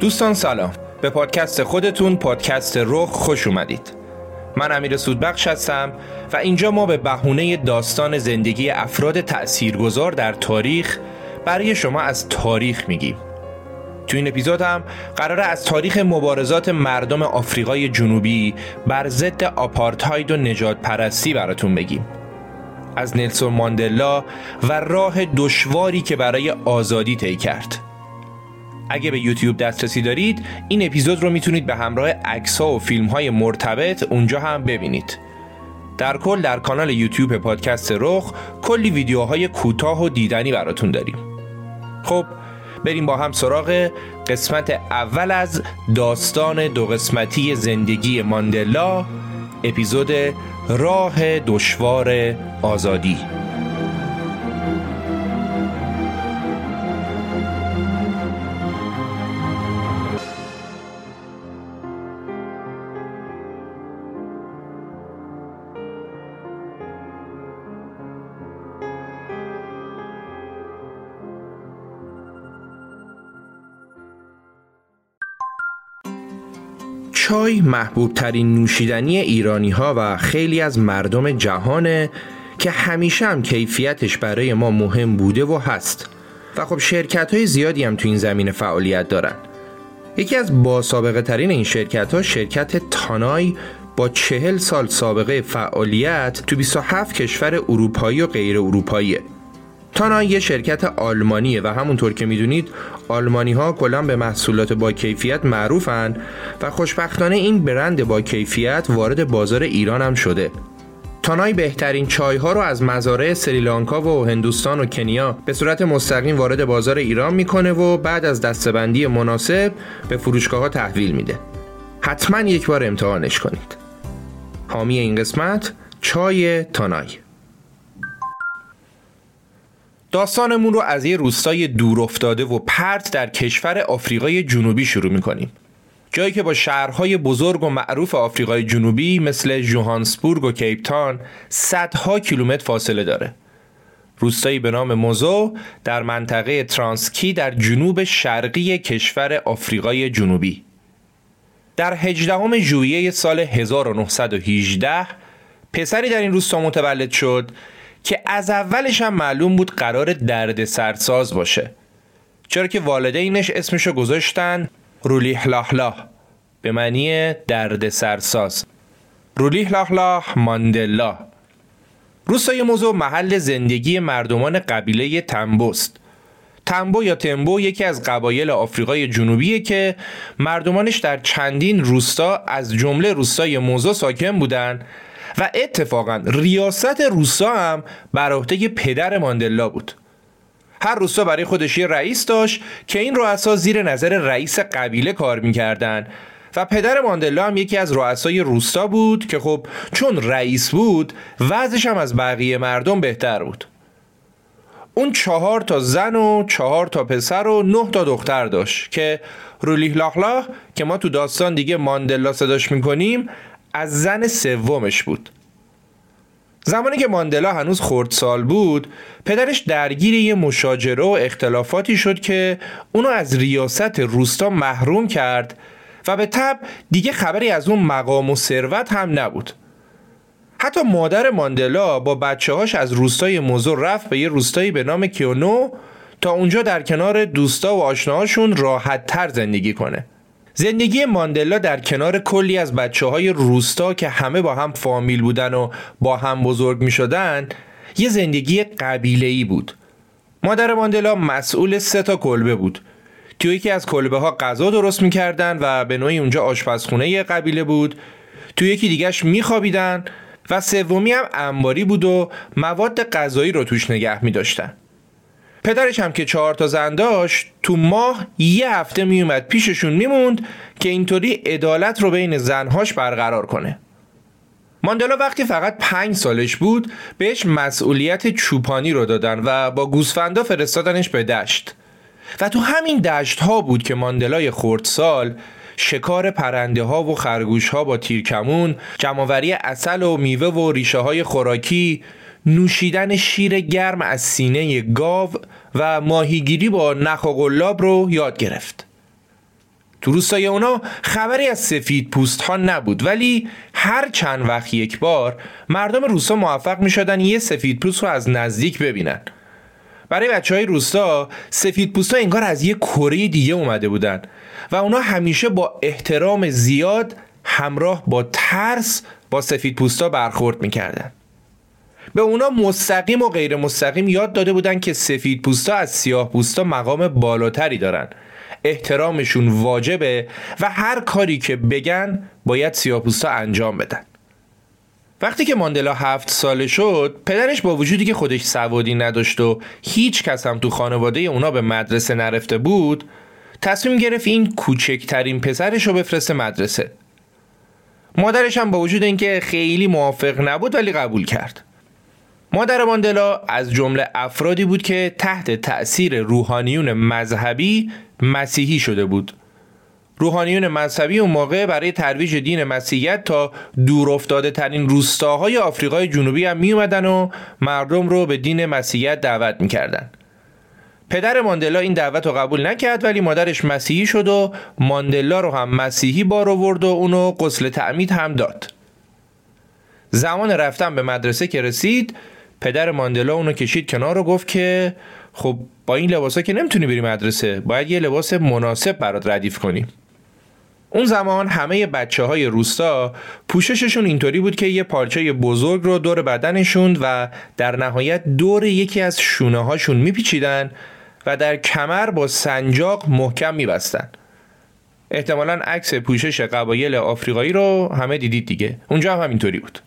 دوستان سلام. به پادکست خودتون پادکست رخ خوش اومدید. من امیر سودبخش هستم و اینجا ما به بهونه داستان زندگی افراد تأثیرگذار در تاریخ برای شما از تاریخ میگیم. تو این اپیزود هم قراره از تاریخ مبارزات مردم آفریقای جنوبی بر ضد آپارتاید و نجات پرستی براتون بگیم. از نلسون ماندلا و راه دشواری که برای آزادی طی کرد. اگه به یوتیوب دسترسی دارید این اپیزود رو می‌تونید به همراه عکس و فیلم های مرتبط اونجا هم ببینید. در کل در کانال یوتیوب پادکست رخ کلی ویدیوهای کوتاه و دیدنی براتون داریم. خب بریم با هم سراغ قسمت اول از داستان دو قسمتی زندگی ماندلا اپیزود راه دشوار آزادی. چای محبوب ترین نوشیدنی ایرانی ها و خیلی از مردم جهانه که همیشه هم کیفیتش برای ما مهم بوده و هست. و خب شرکت های زیادی هم تو این زمینه فعالیت دارن. یکی از با سابقه ترین این شرکت ها شرکت تانای با چهل سال سابقه فعالیت تو 27 کشور اروپایی و غیر اروپاییه. تانا یه شرکت آلمانیه و همونطور که می‌دونید آلمانی ها کلا به محصولات با کیفیت معروفن و خوشبختانه این برند با کیفیت وارد بازار ایران هم شده. تانای بهترین چای ها رو از مزارع سریلانکا و هندوستان و کنیا به صورت مستقیم وارد بازار ایران می‌کنه و بعد از دستبندی مناسب به فروشگاه ها تحویل میده. حتما یک بار امتحانش کنید. حامی این قسمت چای تانای. داستانمون رو از یه روستای دور افتاده و پرت در کشور آفریقای جنوبی شروع می‌کنیم. جایی که با شهرهای بزرگ و معروف آفریقای جنوبی مثل جوهانسبورگ و کیپتان صدها کیلومتر فاصله داره. روستایی به نام موزو در منطقه ترانسکی در جنوب شرقی کشور آفریقای جنوبی. در 18 ژوئیه سال 1918 پسری در این روستا متولد شد که از اولش هم معلوم بود قرار درد سرساز باشه. چرا که والدینش اسمشو گذاشتن رولی لاحلا به معنی درد سرساز رولیه لاخلاح ماندلا. روستای موزو محل زندگی مردمان قبیله تنبوست. تنبو یا تنبو یکی از قبایل آفریقای جنوبیه که مردمانش در چندین روستا از جمله روستای موزو ساکن بودن. و اتفاقا ریاست روستا هم بر عهده پدر ماندلا بود. هر روستا برای خودش یه رئیس داشت که این رؤسا زیر نظر رئیس قبیله کار می‌کردن و پدر ماندلا هم یکی از رؤسای روستا بود که خب چون رئیس بود وضعش هم از بقیه مردم بهتر بود. اون چهار تا زن و چهار تا پسر و نه تا دختر داشت که رولیه لاخلاخ که ما تو داستان دیگه ماندلا صداش می‌کنیم از زن سومش بود. زمانی که ماندلا هنوز خردسال بود پدرش درگیر یه مشاجره و اختلافاتی شد که اونو از ریاست روستا محروم کرد و به تب دیگه خبری از اون مقام و ثروت هم نبود. حتی مادر ماندلا با بچه هاش از روستای موزو رفت به یه روستایی به نام کیونو تا اونجا در کنار دوستا و آشناهاشون راحت تر زندگی کنه. زندگی ماندلا در کنار کلی از بچه های روستا که همه با هم فامیل بودن و با هم بزرگ می شدن یه زندگی قبیله ای بود. مادر ماندلا مسئول سه تا کلبه بود. توی یکی از کلبه ها غذا درست می‌کردن و به نوعی اونجا آشپزخونه قبیله بود. توی یکی دیگهش میخوابیدن و سومی هم انباری بود و مواد غذایی رو توش نگه می داشتن. پدرش هم که چهار تا زن داشت تو ماه یه هفته میومد پیششون میموند که اینطوری عدالت رو بین زنهاش برقرار کنه. ماندلا وقتی فقط پنج سالش بود بهش مسئولیت چوپانی رو دادن و با گوسفندا فرستادنش به دشت و تو همین دشت ها بود که ماندلای خردسال شکار پرنده ها و خرگوش ها با تیرکمون جمعوری اصل و میوه و ریشه های خوراکی نوشیدن شیر گرم از سینه گاو و ماهیگیری با نخ و قلاب رو یاد گرفت. تو روستای اونا خبری از سفید پوست ها نبود ولی هر چند وقت یک بار مردم روستا موفق می شدن یه سفید پوست رو از نزدیک ببینن. برای بچه های روستا سفید پوست ها انگار از یه کره دیگه اومده بودن و اونا همیشه با احترام زیاد همراه با ترس با سفید پوستا برخورد می‌کردن. به اونا مستقیم و غیر مستقیم یاد داده بودن که سفید پوستا از سیاه پوستا مقام بالاتری دارن. احترامشون واجبه و هر کاری که بگن باید سیاه پوستا انجام بدن. وقتی که ماندلا هفت ساله شد پدرش با وجودی که خودش سوادی نداشت و هیچ کس هم تو خانواده اونا به مدرسه نرفته بود تصمیم گرفت این کوچکترین پسرش رو بفرسته مدرسه. مادرش هم با وجود اینکه خیلی موافق نبود ولی قبول کرد. مادر ماندلا از جمله افرادی بود که تحت تأثیر روحانیون مذهبی مسیحی شده بود. روحانیون مذهبی اون موقع برای ترویج دین مسیحیت تا دور افتاده ترین روستاهای آفریقای جنوبی هم می اومدن و مردم رو به دین مسیحیت دعوت می‌کردن. پدر ماندلا این دعوت رو قبول نکرد ولی مادرش مسیحی شد و ماندلا رو هم مسیحی بار آورد و اونو قسل تعمید هم داد. زمان رفتن به مدرسه که رسید پدر ماندلا اونو کشید کنار و گفت که خب با این لباسا که نمی‌تونی بری مدرسه باید یه لباس مناسب برات ردیف کنی. اون زمان همه بچه های روستا پوشششون اینطوری بود که یه پارچه بزرگ رو دور بدنشون و در نهایت دور یکی از شونه هاشون میپیچیدن و در کمر با سنجاق محکم میبستن. احتمالا عکس پوشش قبایل آفریقایی رو همه دیدید دیگه. اونجا هم همینطوری بود.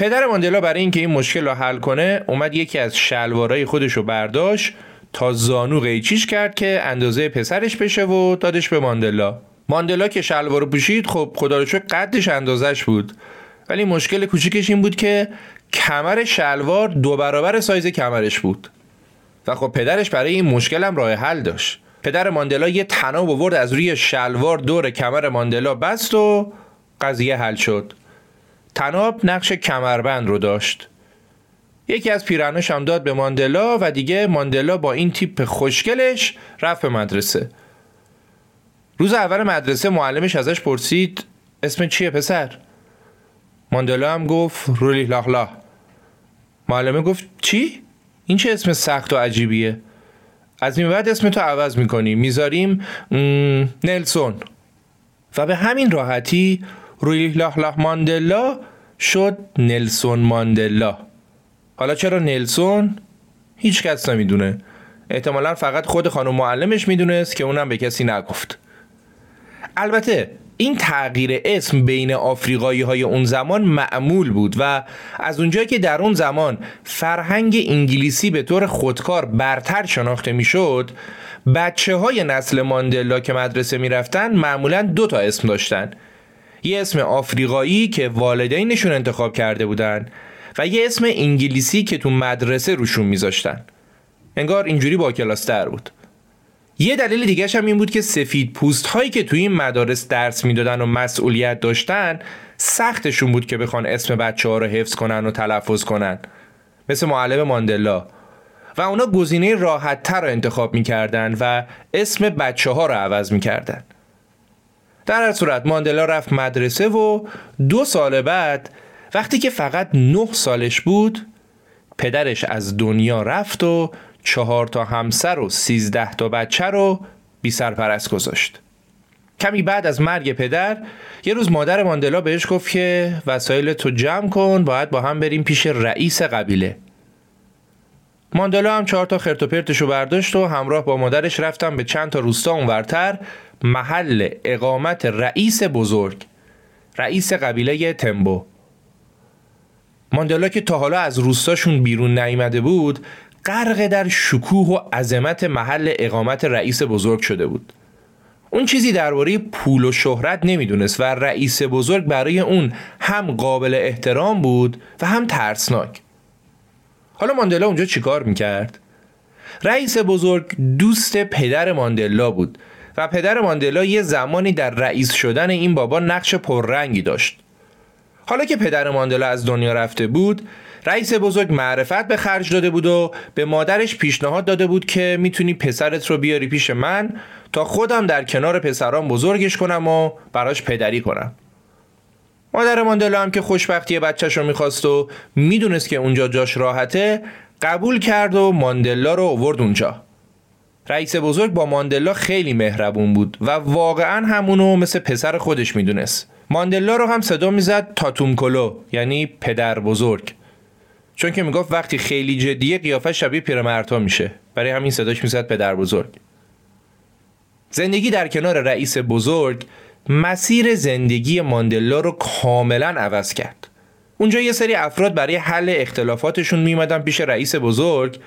پدر ماندلا برای اینکه این مشکل رو حل کنه اومد یکی از شلوارای خودش رو برداشت تا زانو قیچیش کرد که اندازه پسرش بشه و دادش به ماندلا. ماندلا که شلوار پوشید خب خدا رو قدش اندازش بود. ولی مشکل کوچیکش این بود که کمر شلوار دو برابر سایز کمرش بود. و خب پدرش برای این مشکل هم راه حل داشت. پدر ماندلا یه تناب آورد از روی شلوار دور کمر ماندلا بست و قضیه حل شد. تناب نقش کمربند رو داشت یکی از پیرانش هم داد به ماندلا و دیگه ماندلا با این تیپ خوشگلش رفت به مدرسه روز اول مدرسه معلمش ازش پرسید اسم چیه پسر؟ ماندلا هم گفت رولی لاخلا معلمه گفت چی؟ این چه اسم سخت و عجیبیه؟ از این بعد اسم تو عوض می‌کنیم می‌ذاریم نلسون و به همین راحتی روی لاح ماندلا شد نلسون ماندلا. حالا چرا نلسون؟ هیچ کس نمی‌دونه. احتمالا فقط خود خانم معلمش می‌دونست که اونم به کسی نگفت. البته این تغییر اسم بین آفریقایی های اون زمان معمول بود و از اونجایی که در اون زمان فرهنگ انگلیسی به طور خودکار برتر شناخته می‌شد بچه های نسل ماندلا که مدرسه می‌رفتن معمولا دو تا اسم داشتن. یه اسم آفریقایی که والدینشون انتخاب کرده بودن و یه اسم انگلیسی که تو مدرسه روشون میذاشتن. انگار اینجوری با کلاستر بود. یه دلیل دیگه هم این بود که سفید پوست هایی که توی این مدارس درس می‌دادن و مسئولیت داشتن سختشون بود که بخوان اسم بچه ها رو حفظ کنن و تلفظ کنن. مثل معلم ماندلا. و اونا گزینه راحت تر رو انتخاب می‌کردن و اسم بچه ها رو عوض می‌کردن. در هر صورت ماندلا رفت مدرسه و دو سال بعد وقتی که فقط نه سالش بود پدرش از دنیا رفت و چهار تا همسر و سیزده تا بچه رو بی سرپرست گذاشت. کمی بعد از مرگ پدر یه روز مادر ماندلا بهش گفت که وسایل تو جمع کن باید با هم بریم پیش رئیس قبیله. ماندلا هم چهار تا خرت و پرتشو برداشت و همراه با مادرش رفتن به چند تا روستا اونورتر محل اقامت رئیس بزرگ رئیس قبیله تمبو ماندلا که تا حالا از روستاشون بیرون نیامده بود غرق در شکوه و عظمت محل اقامت رئیس بزرگ شده بود. اون چیزی درباره پول و شهرت نمی‌دونست و رئیس بزرگ برای اون هم قابل احترام بود و هم ترسناک. حالا ماندلا اونجا چیکار می‌کرد؟ رئیس بزرگ دوست پدر ماندلا بود. و پدر ماندلا یه زمانی در رئیس شدن این بابا نقش پررنگی داشت. حالا که پدر ماندلا از دنیا رفته بود رئیس بزرگ معرفت به خرج داده بود و به مادرش پیشنهاد داده بود که می‌تونی پسرت رو بیاری پیش من تا خودم در کنار پسران بزرگش کنم و براش پدری کنم. مادر ماندلا هم که خوشبختی بچهش رو می‌خواست و می‌دونست که اونجا جاش راحته قبول کرد و ماندلا رو آورد اونجا. رئیس بزرگ با ماندلا خیلی مهربون بود و واقعا همونو مثل پسر خودش می‌دونست. ماندلا رو هم صدا می‌زد تاتومکولو یعنی پدر بزرگ. چون که می‌گفت وقتی خیلی جدیه قیافه شبیه پیرمردها میشه. برای همین صداش می‌زد پدر بزرگ. زندگی در کنار رئیس بزرگ مسیر زندگی ماندلا رو کاملا عوض کرد. اونجا یه سری افراد برای حل اختلافاتشون میمدن پیش رئیس بزرگ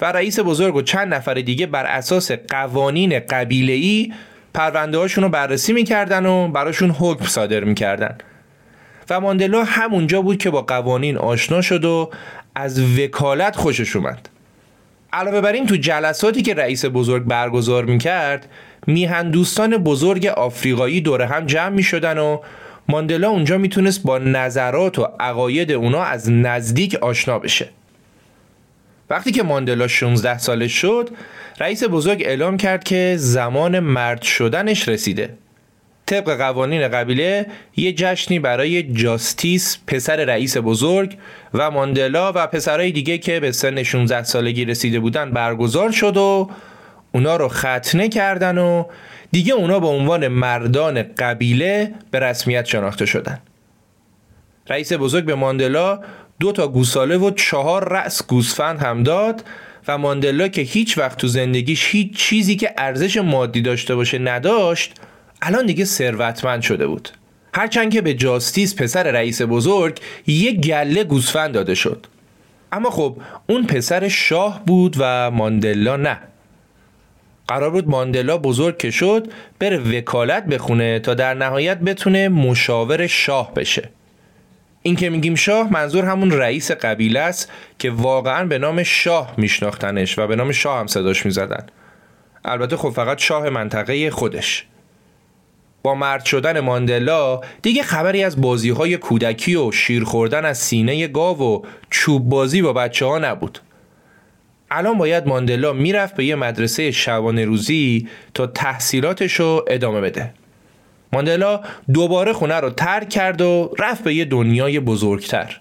و رئیس بزرگ و چند نفر دیگه بر اساس قوانین قبیله‌ای پرونده هاشون رو بررسی می‌کردن و براشون حکم صادر می‌کردن. و ماندلا همونجا بود که با قوانین آشنا شد و از وکالت خوشش اومد. علاوه بر این تو جلساتی که رئیس بزرگ برگزار می‌کرد میهن دوستان بزرگ آفریقایی دور هم جمع می‌شدن و ماندلا اونجا می‌تونست با نظرات و عقاید اونا از نزدیک آشنا بشه. وقتی که ماندلا 16 سالش شد رئیس بزرگ اعلام کرد که زمان مرد شدنش رسیده. طبق قوانین قبیله یه جشنی برای جاستیس پسر رئیس بزرگ و ماندلا و پسرهای دیگه که به سن 16 سالگی رسیده بودن برگزار شد و اونا رو ختنه کردن و دیگه اونا به عنوان مردان قبیله به رسمیت شناخته شدن. رئیس بزرگ به ماندلا دو تا گوساله و چهار رأس گوسفند هم داد و ماندلا که هیچ وقت تو زندگیش هیچ چیزی که ارزش مادی داشته باشه نداشت الان دیگه ثروتمند شده بود. هرچند که به جاستیس پسر رئیس بزرگ یه گله گوسفند داده شد. اما خب اون پسر شاه بود و ماندلا نه. قرار بود ماندلا بزرگ که شد بره وکالت بخونه تا در نهایت بتونه مشاور شاه بشه. این که میگیم شاه منظور همون رئیس قبیله است که واقعا به نام شاه میشناختنش و به نام شاه هم صداش می‌زدن. البته خب فقط شاه منطقه خودش. با مرد شدن ماندلا دیگه خبری از بازی های کودکی و شیر خوردن از سینه گاو و چوب بازی با بچه ها نبود. الان باید ماندلا می‌رفت به یه مدرسه شبانه روزی تا تحصیلاتش رو ادامه بده. ماندلا دوباره خونه رو ترک کرد و رفت به یه دنیای بزرگتر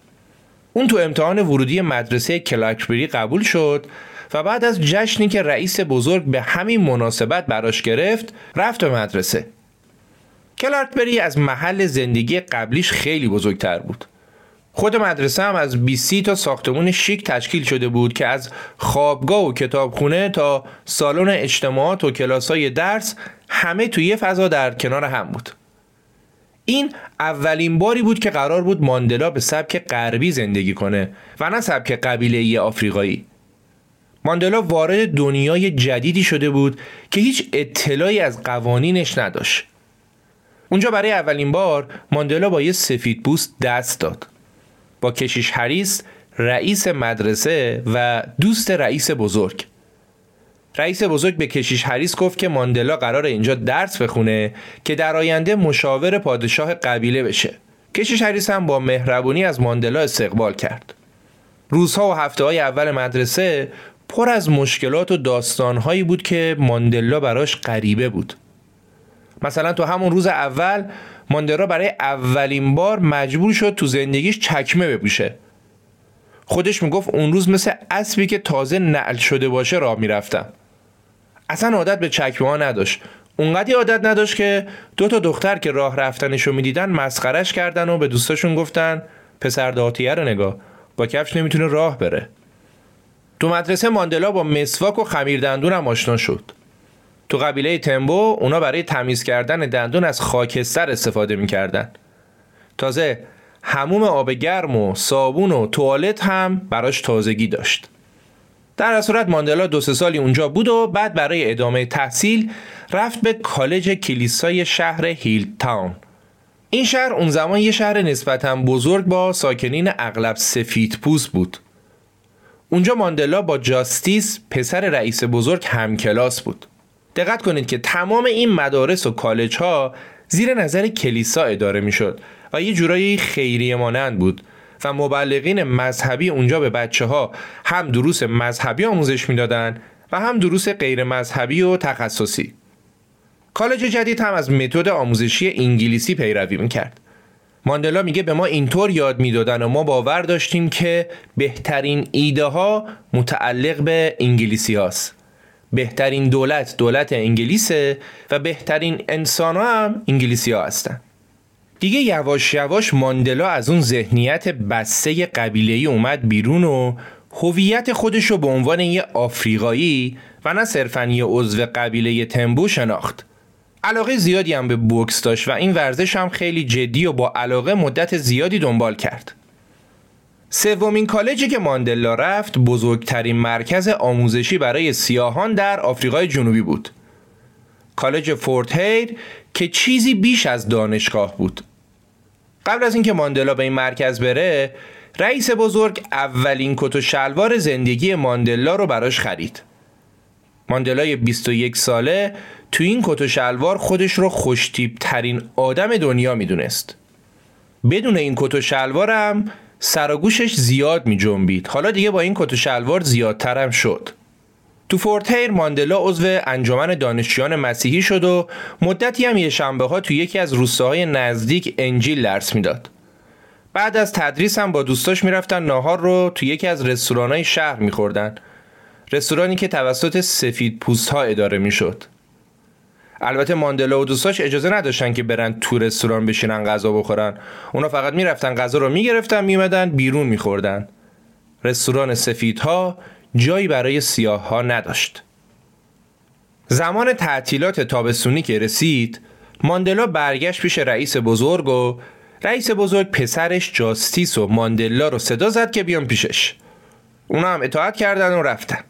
اون تو امتحان ورودی مدرسه کلاکبری قبول شد و بعد از جشنی که رئیس بزرگ به همین مناسبت براش گرفت رفت به مدرسه کلارتبری از محل زندگی قبلیش خیلی بزرگتر بود. خود مدرسه هم از 20 تا ساختمون شیک تشکیل شده بود که از خوابگاه و کتابخونه تا سالن اجتماعات و کلاسای درس همه توی یه فضا در کنار هم بود. این اولین باری بود که قرار بود ماندلا به سبک غربی زندگی کنه و نه سبک قبیله آفریقایی. ماندلا وارد دنیای جدیدی شده بود که هیچ اطلاعی از قوانینش نداشت. اونجا برای اولین بار ماندلا با یه سفید بوست دست داد. با کشیش هریس رئیس مدرسه و دوست رئیس بزرگ. رئیس بزرگ به کشیش هریس گفت که ماندلا قرار اینجا درس بخونه که در آینده مشاور پادشاه قبیله بشه. کشیش هریس هم با مهربونی از ماندلا استقبال کرد. روزها و هفته های اول مدرسه پر از مشکلات و داستانهایی بود که ماندلا براش غریبه بود. مثلا تو همون روز اول ماندلا برای اولین بار مجبور شد تو زندگیش چکمه بپوشه. خودش می‌گفت اون روز مثل اسبی که تازه نعل شده باشه راه می‌رفتم. اصلا عادت به چکمه ها نداشت. اونقدی عادت نداشت که دو تا دختر که راه رفتنشو می‌دیدن مسخرش کردن و به دوستاشون گفتن پسر داتیه رو نگاه با کفش نمی‌تونه راه بره. تو مدرسه ماندلا با مسواک و خمیر دندون هم آشنا شد. تو قبیله تمبو اونا برای تمیز کردن دندون از خاکستر استفاده می‌کردن. تازه هموم آب گرم و صابون و توالت هم براش تازگی داشت. در صورت ماندلا دو سه سالی اونجا بود و بعد برای ادامه تحصیل رفت به کالج کلیسای شهر هیل تاون. این شهر اون زمان یه شهر نسبتا بزرگ با ساکنین اغلب سفید پوست بود. اونجا ماندلا با جاستیس پسر رئیس بزرگ همکلاس بود. دقت کنید که تمام این مدارس و کالج ها زیر نظر کلیسا اداره می‌شد و یه جورایی خیریه مانند بود و مبلغین مذهبی اونجا به بچه ها هم دروس مذهبی آموزش می‌دادند و هم دروس غیر مذهبی و تخصصی. کالج جدید هم از متد آموزشی انگلیسی پیروی می‌کرد. ماندلا میگه به ما اینطور یاد می‌دادن و ما باور داشتیم که بهترین ایده ها متعلق به انگلیسی هاست. بهترین دولت دولت انگلیسه و بهترین انسان هم انگلیسی ها هستن. دیگه یواش یواش ماندلا از اون ذهنیت بسته قبیله‌ای اومد بیرون و هویت خودش رو به عنوان یه آفریقایی و نه صرفا یه عضو قبیله تنبو شناخت. علاقه زیادی هم به بوکس داشت و این ورزش هم خیلی جدی و با علاقه مدت زیادی دنبال کرد. سومین کالجی که ماندلا رفت بزرگترین مرکز آموزشی برای سیاهان در آفریقای جنوبی بود. کالج فورت هیر که چیزی بیش از دانشگاه بود. قبل از اینکه ماندلا به این مرکز بره، رئیس بزرگ اولین کت و شلوار زندگی ماندلا رو براش خرید. ماندلای 21 ساله تو این کت و شلوار خودش رو خوشتیب ترین آدم دنیا می‌دونست. بدون این کت و شلوارم سر و گوشش زیاد می جنبید. حالا دیگه با این کت و شلوار زیادترم شد. تو فورت هیر ماندلا عضو انجمن دانشجویان مسیحی شد و مدتی هم یه شنبه ها تو یکی از روستاهای نزدیک انجیل درس می‌داد. بعد از تدریس هم با دوستاش می‌رفتن ناهار رو تو یکی از رستورانهای شهر میخوردن. رستورانی که توسط سفید پوست ها اداره می‌شد. البته ماندلا و دوستاش اجازه نداشتن که برن تو رستوران بشینن غذا بخورن. اونا فقط می‌رفتن غذا رو می‌گرفتن میمدن بیرون میخوردن. رستوران سفیدها جایی برای سیاه ها نداشت. زمان تعطیلات تابستونی که رسید ماندلا برگشت پیش رئیس بزرگ و رئیس بزرگ پسرش جاستیس و ماندلا رو صدا زد که بیان پیشش. اونا هم اطاعت کردن و رفتن.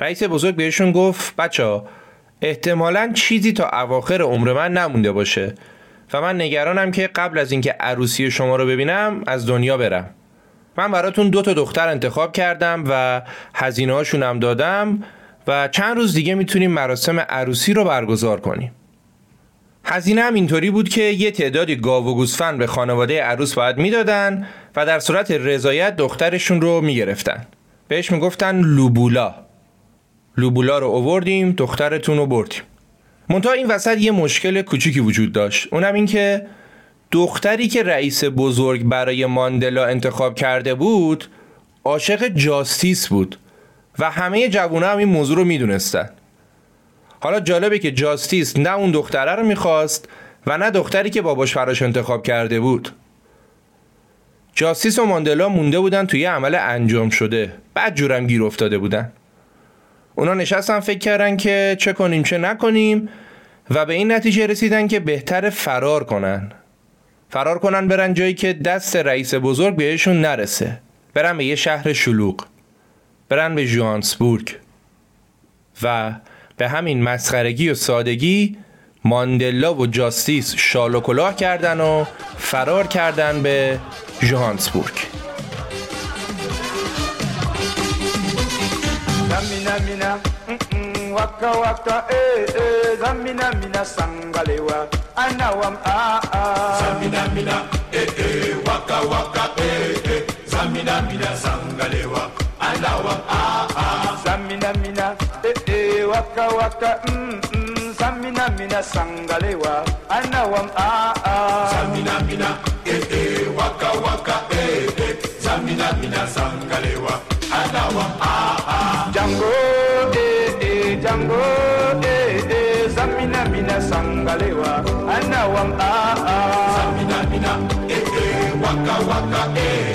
رئیس بزرگ بهشون گفت بچه احتمالا چیزی تا اواخر عمر من نمونده باشه. و من نگرانم که قبل از اینکه عروسی شما رو ببینم از دنیا برم. من براتون دو تا دختر انتخاب کردم و هزینه هاشونم دادم و چند روز دیگه می‌تونیم مراسم عروسی رو برگزار کنیم. هزینه هم اینطوری بود که یه تعدادی گاو و گوسفند به خانواده عروس باید می‌دادن و در صورت رضایت دخترشون رو می‌گرفتن. بهش می‌گفتن لوبولا. لوبولا رو اووردیم دخترتون رو بردیم. منتها این وسط یه مشکل کوچیکی وجود داشت. اونم این که دختری که رئیس بزرگ برای ماندلا انتخاب کرده بود عاشق جاستیس بود و همه جوونا هم این موضوع رو می‌دونستن. حالا جالبه که جاستیس نه اون دختره رو می‌خواست و نه دختری که باباش فراش انتخاب کرده بود. جاستیس و ماندلا مونده بودن توی عمل انجام شده. بعد جورم گیر افتاده بودن. اونا نشستن فکر کردن که چه کنیم چه نکنیم و به این نتیجه رسیدن که بهتر فرار کنن. فرار کنن برن جایی که دست رئیس بزرگ بهشون نرسه. برن به یه شهر شلوغ. برن به جوانسبورگ. و به همین مسخرگی و سادگی ماندلا و جاستیس شال و کلاه کردن و فرار کردن به جوهانسبورگ zamina mina waka waka eh eh zamina mina sangalewa anawam ah ah. Zamina mina eh eh waka waka eh eh zamina mina sangalewa anawam ah ah. Zamina mina eh eh waka waka mm mm zamina mina sangalewa anawam ah ah. Zamina mina eh eh waka waka eh eh zamina mina sangalewa anawam ah ah. Django yango eh, eh zamina mina sangalewa ana wam a a zamina mina eh, eh waka waka eh.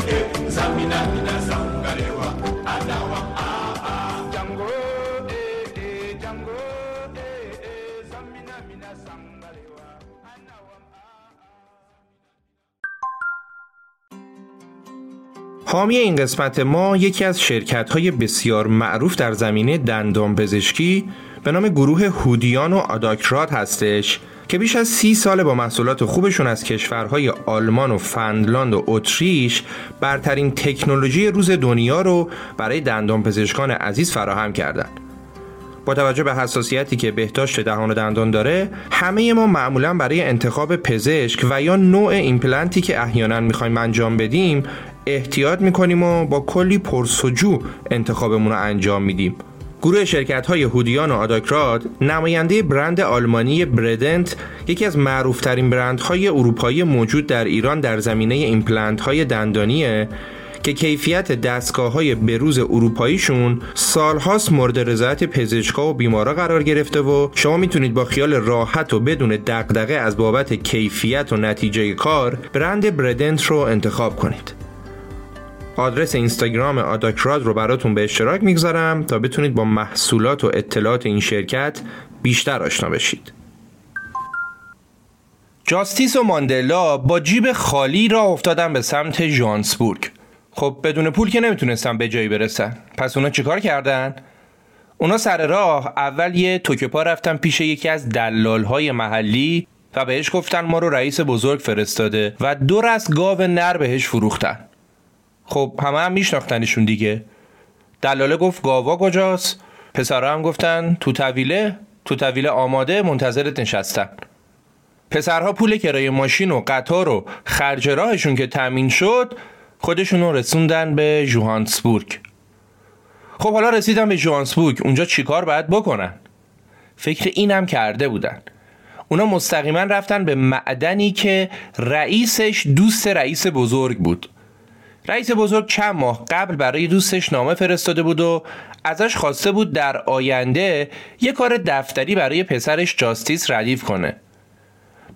حامی این قسمت ما یکی از شرکت های بسیار معروف در زمینه دندان پزشکی به نام گروه هودیان و آداکرات هستش که بیش از سی سال با محصولات خوبشون از کشورهای آلمان و فنلاند و اتریش برترین تکنولوژی روز دنیا رو برای دندان پزشکان عزیز فراهم کردند. با توجه به حساسیتی که بهداشت دهان و دندان داره همه ما معمولا برای انتخاب پزشک و یا نوع ایمپلنتی که احیانا می‌خوایم انجام بدیم احتیاط می‌کنیم و با کلی پرسجو انتخابمون رو انجام میدیم گروه شرکت های هودیان و آداکراد نماینده برند آلمانی بردنت یکی از معروفترین برندهای اروپایی موجود در ایران در زمینه ایمپلنت های دندانیه که کیفیت دستگاه های بروز اروپاییشون سالهاست مورد رضایت پزشکا و بیمارا قرار گرفته و شما می‌تونید با خیال راحت و بدون دغدغه از بابت کیفیت و نتیجه کار برند بردنت رو انتخاب کنید. آدرس اینستاگرام آداکراد رو براتون به اشتراک می‌گذارم تا بتونید با محصولات و اطلاعات این شرکت بیشتر آشنا بشید. جاستیس و ماندلا با جیب خالی را افتادن به سمت جانسبورگ. خب بدون پول که نمی‌تونستن به جایی برسن. پس اونا چیکار کردن؟ اونا سر راه اول یه توکپا رفتن پیش یکی از دلال های محلی و بهش گفتن ما رو رئیس بزرگ فرستاده و دو رس گاو نر بهش فروختن. خب همه هم میشناختنشون دیگه. دلاله گفت گاوا کجاست؟ پسرها هم گفتن تو طویله تو طویله آماده منتظرت نشستن. پسرها پول کرایه ماشین و قطار و خرج راهشون که تامین شد خودشون رو رسوندن به جوهانسبورگ. خب حالا رسیدن به جوهانسبورگ اونجا چیکار باید بکنن؟ فکر اینم کرده بودن. اونا مستقیما رفتن به معدنی که رئیسش دوست رئیس بزرگ بود. رئیس بزرگ چند ماه قبل برای دوستش نامه فرستاده بود و ازش خواسته بود در آینده یه کار دفتری برای پسرش جاستیس ردیف کنه.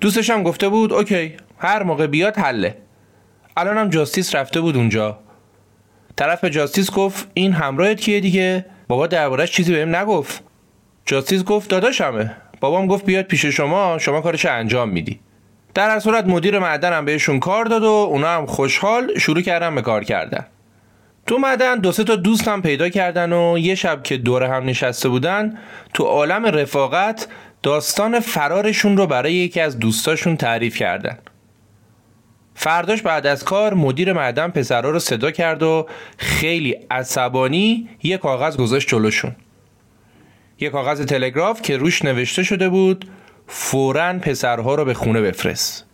دوستش هم گفته بود اوکی هر موقع بیاد حله. الان هم جاستیس رفته بود اونجا. طرف به جاستیس گفت این همراهت کیه دیگه؟ بابا دربارش چیزی بهم نگفت. جاستیس گفت داداشمه. بابام گفت بیاد پیش شما شما کارش انجام میدی. در هر صورت مدیر معدن هم بهشون کار داد و اونا هم خوشحال شروع کردن به کار کردن. تو معدن دو سه تا دوست هم پیدا کردن و یه شب که دور هم نشسته بودن تو عالم رفاقت داستان فرارشون رو برای یکی از دوستاشون تعریف کردن. فرداش بعد از کار مدیر معدن پسرها رو صدا کرد و خیلی عصبانی یه کاغذ گذاشت جلوشون. یه کاغذ تلگراف که روش نوشته شده بود فورا پسرها رو به خونه بفرست.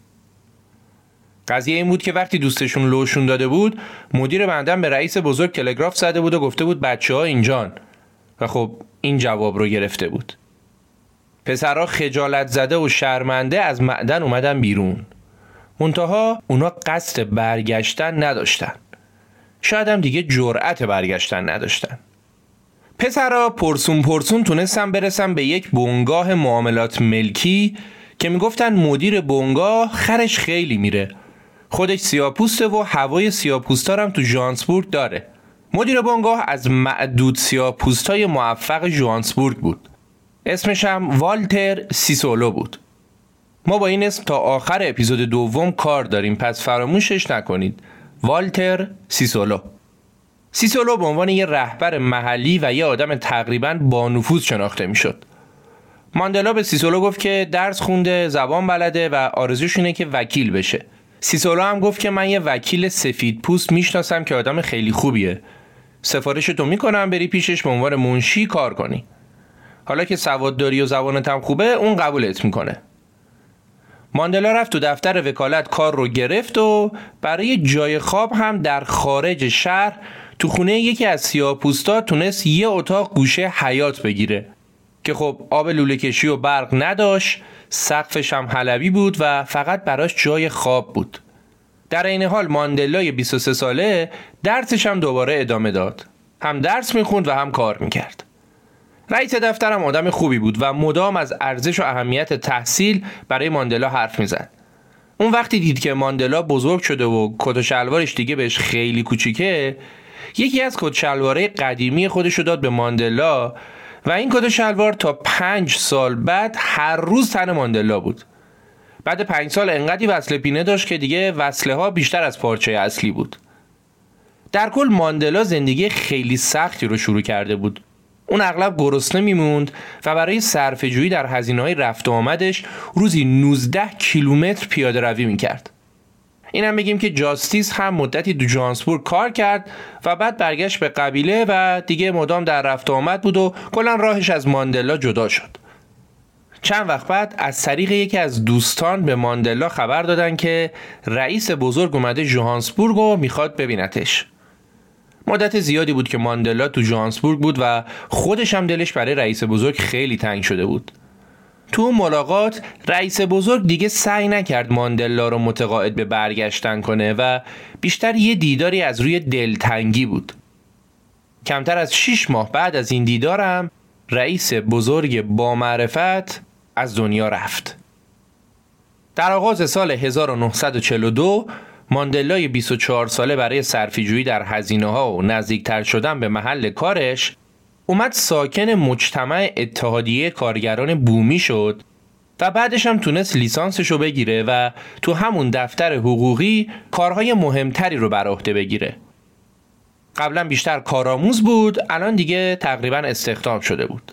قضیه این بود که وقتی دوستشون لوشون داده بود مدیر بندن به رئیس بزرگ تلگراف زده بود و گفته بود بچه ها اینجان. و خب این جواب رو گرفته بود. پسرها خجالت زده و شرمنده از معدن اومدن بیرون. منتها اونا قصد برگشتن نداشتن. شاید هم دیگه جرأت برگشتن نداشتن. پسرا پرسون پرسون تونستن برسن به یک بنگاه معاملات ملکی که می‌گفتن مدیر بنگاه خرش خیلی میره. خودش سیاپوسته و هوای سیاپوستا هم تو جانسبورگ داره. مدیر بنگاه از معدود سیاپوستای موفق جوانسبورگ بود. اسمش هم والتر سیسولو بود. ما با این اسم تا آخر اپیزود دوم کار داریم پس فراموشش نکنید. والتر سیسولو. سیسولو به عنوان یه رهبر محلی و یه آدم تقریبا با نفوذ شناخته می‌شد. ماندلا به سیسولو گفت که درس خونده زبان بلده و آرزوش اینه که وکیل بشه. سیسولو هم گفت که من یه وکیل سفید پوست می‌شناسم که آدم خیلی خوبیه. سفارش تو می‌کنم بری پیشش به عنوان منشی کار کنی. حالا که سوادداری و زبانت هم خوبه اون قبولت می‌کنه. ماندلا رفت تو دفتر وکالت کار رو گرفت و برای جای خواب هم در خارج شهر تو خونه یکی از سیاپوستا تونست یه اتاق گوشه حیات بگیره. که خب آب لوله کشی و برق نداشت سقفش هم حلبی بود و فقط براش جای خواب بود. در این حال ماندلای 23 ساله درسش هم دوباره ادامه داد. هم درس می‌خوند و هم کار می‌کرد. رئیس دفترم آدم خوبی بود و مدام از ارزش و اهمیت تحصیل برای ماندلا حرف می‌زد. اون وقتی دید که ماندلا بزرگ شده و کت و شلوارش دیگه بهش خیلی کوچیکه یکی از کت شلواره قدیمی خودش داد به ماندلا و این کت شلوار تا پنج سال بعد هر روز تن ماندلا بود. بعد پنج سال انقدی وصله پینه داشت که دیگه وصله ها بیشتر از پارچه اصلی بود. در کل ماندلا زندگی خیلی سختی رو شروع کرده بود. اون اغلب گرسنه میموند و برای صرفه‌جویی در هزینه های رفت و آمدش روزی 19 کیلومتر پیاده روی می‌کرد. اینم بگیم که جاستیس هم مدتی دو جانسبورگ کار کرد و بعد برگشت به قبیله و دیگه مدام در رفت آمد بود و کلا راهش از ماندلا جدا شد. چند وقت بعد از طریق یکی از دوستان به ماندلا خبر دادن که رئیس بزرگ اومده جوهانسبورگ و می‌خواد ببینتش. مدت زیادی بود که ماندلا تو جانسبورگ بود و خودش هم دلش برای رئیس بزرگ خیلی تنگ شده بود. تو ملاقات رئیس بزرگ دیگه سعی نکرد ماندلا رو متقاعد به برگشتن کنه و بیشتر یه دیداری از روی دلتنگی بود. کمتر از 6 ماه بعد از این دیدارم رئیس بزرگ با معرفت از دنیا رفت. در آغاز سال 1942 ماندلای 24 ساله برای صرفیجویی در هزینه ها و نزدیکتر شدن به محل کارش اومد ساکن مجتمع اتحادیه کارگران بومی شد و بعدش هم تونست لیسانسشو بگیره و تو همون دفتر حقوقی کارهای مهمتری رو بر عهده بگیره. قبلا بیشتر کارآموز بود الان دیگه تقریبا استخدام شده بود.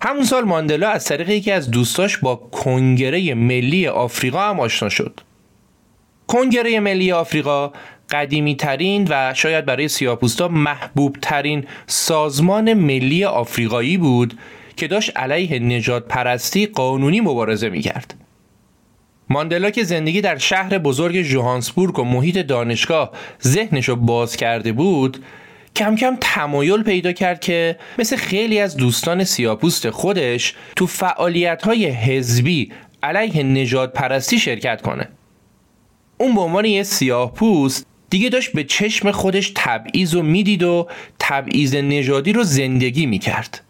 همون سال ماندلا از طریق یکی از دوستاش با کنگره ملی آفریقا هم آشنا شد. کنگره ملی آفریقا قدیمی ترین و شاید برای سیاپوستا محبوب ترین سازمان ملی آفریقایی بود که داشت علیه نجات پرستی قانونی مبارزه می کرد. ماندلا که زندگی در شهر بزرگ جوهانسبورگ و محیط دانشگاه ذهنش رو باز کرده بود کم کم تمایل پیدا کرد که مثل خیلی از دوستان سیاپوست خودش تو فعالیت های حزبی علیه نجات پرستی شرکت کنه. اون به عنوان یه سیاه پوست دیگه داشت به چشم خودش تبعیض و می‌دید و تبعیض نژادی رو زندگی می‌کرد.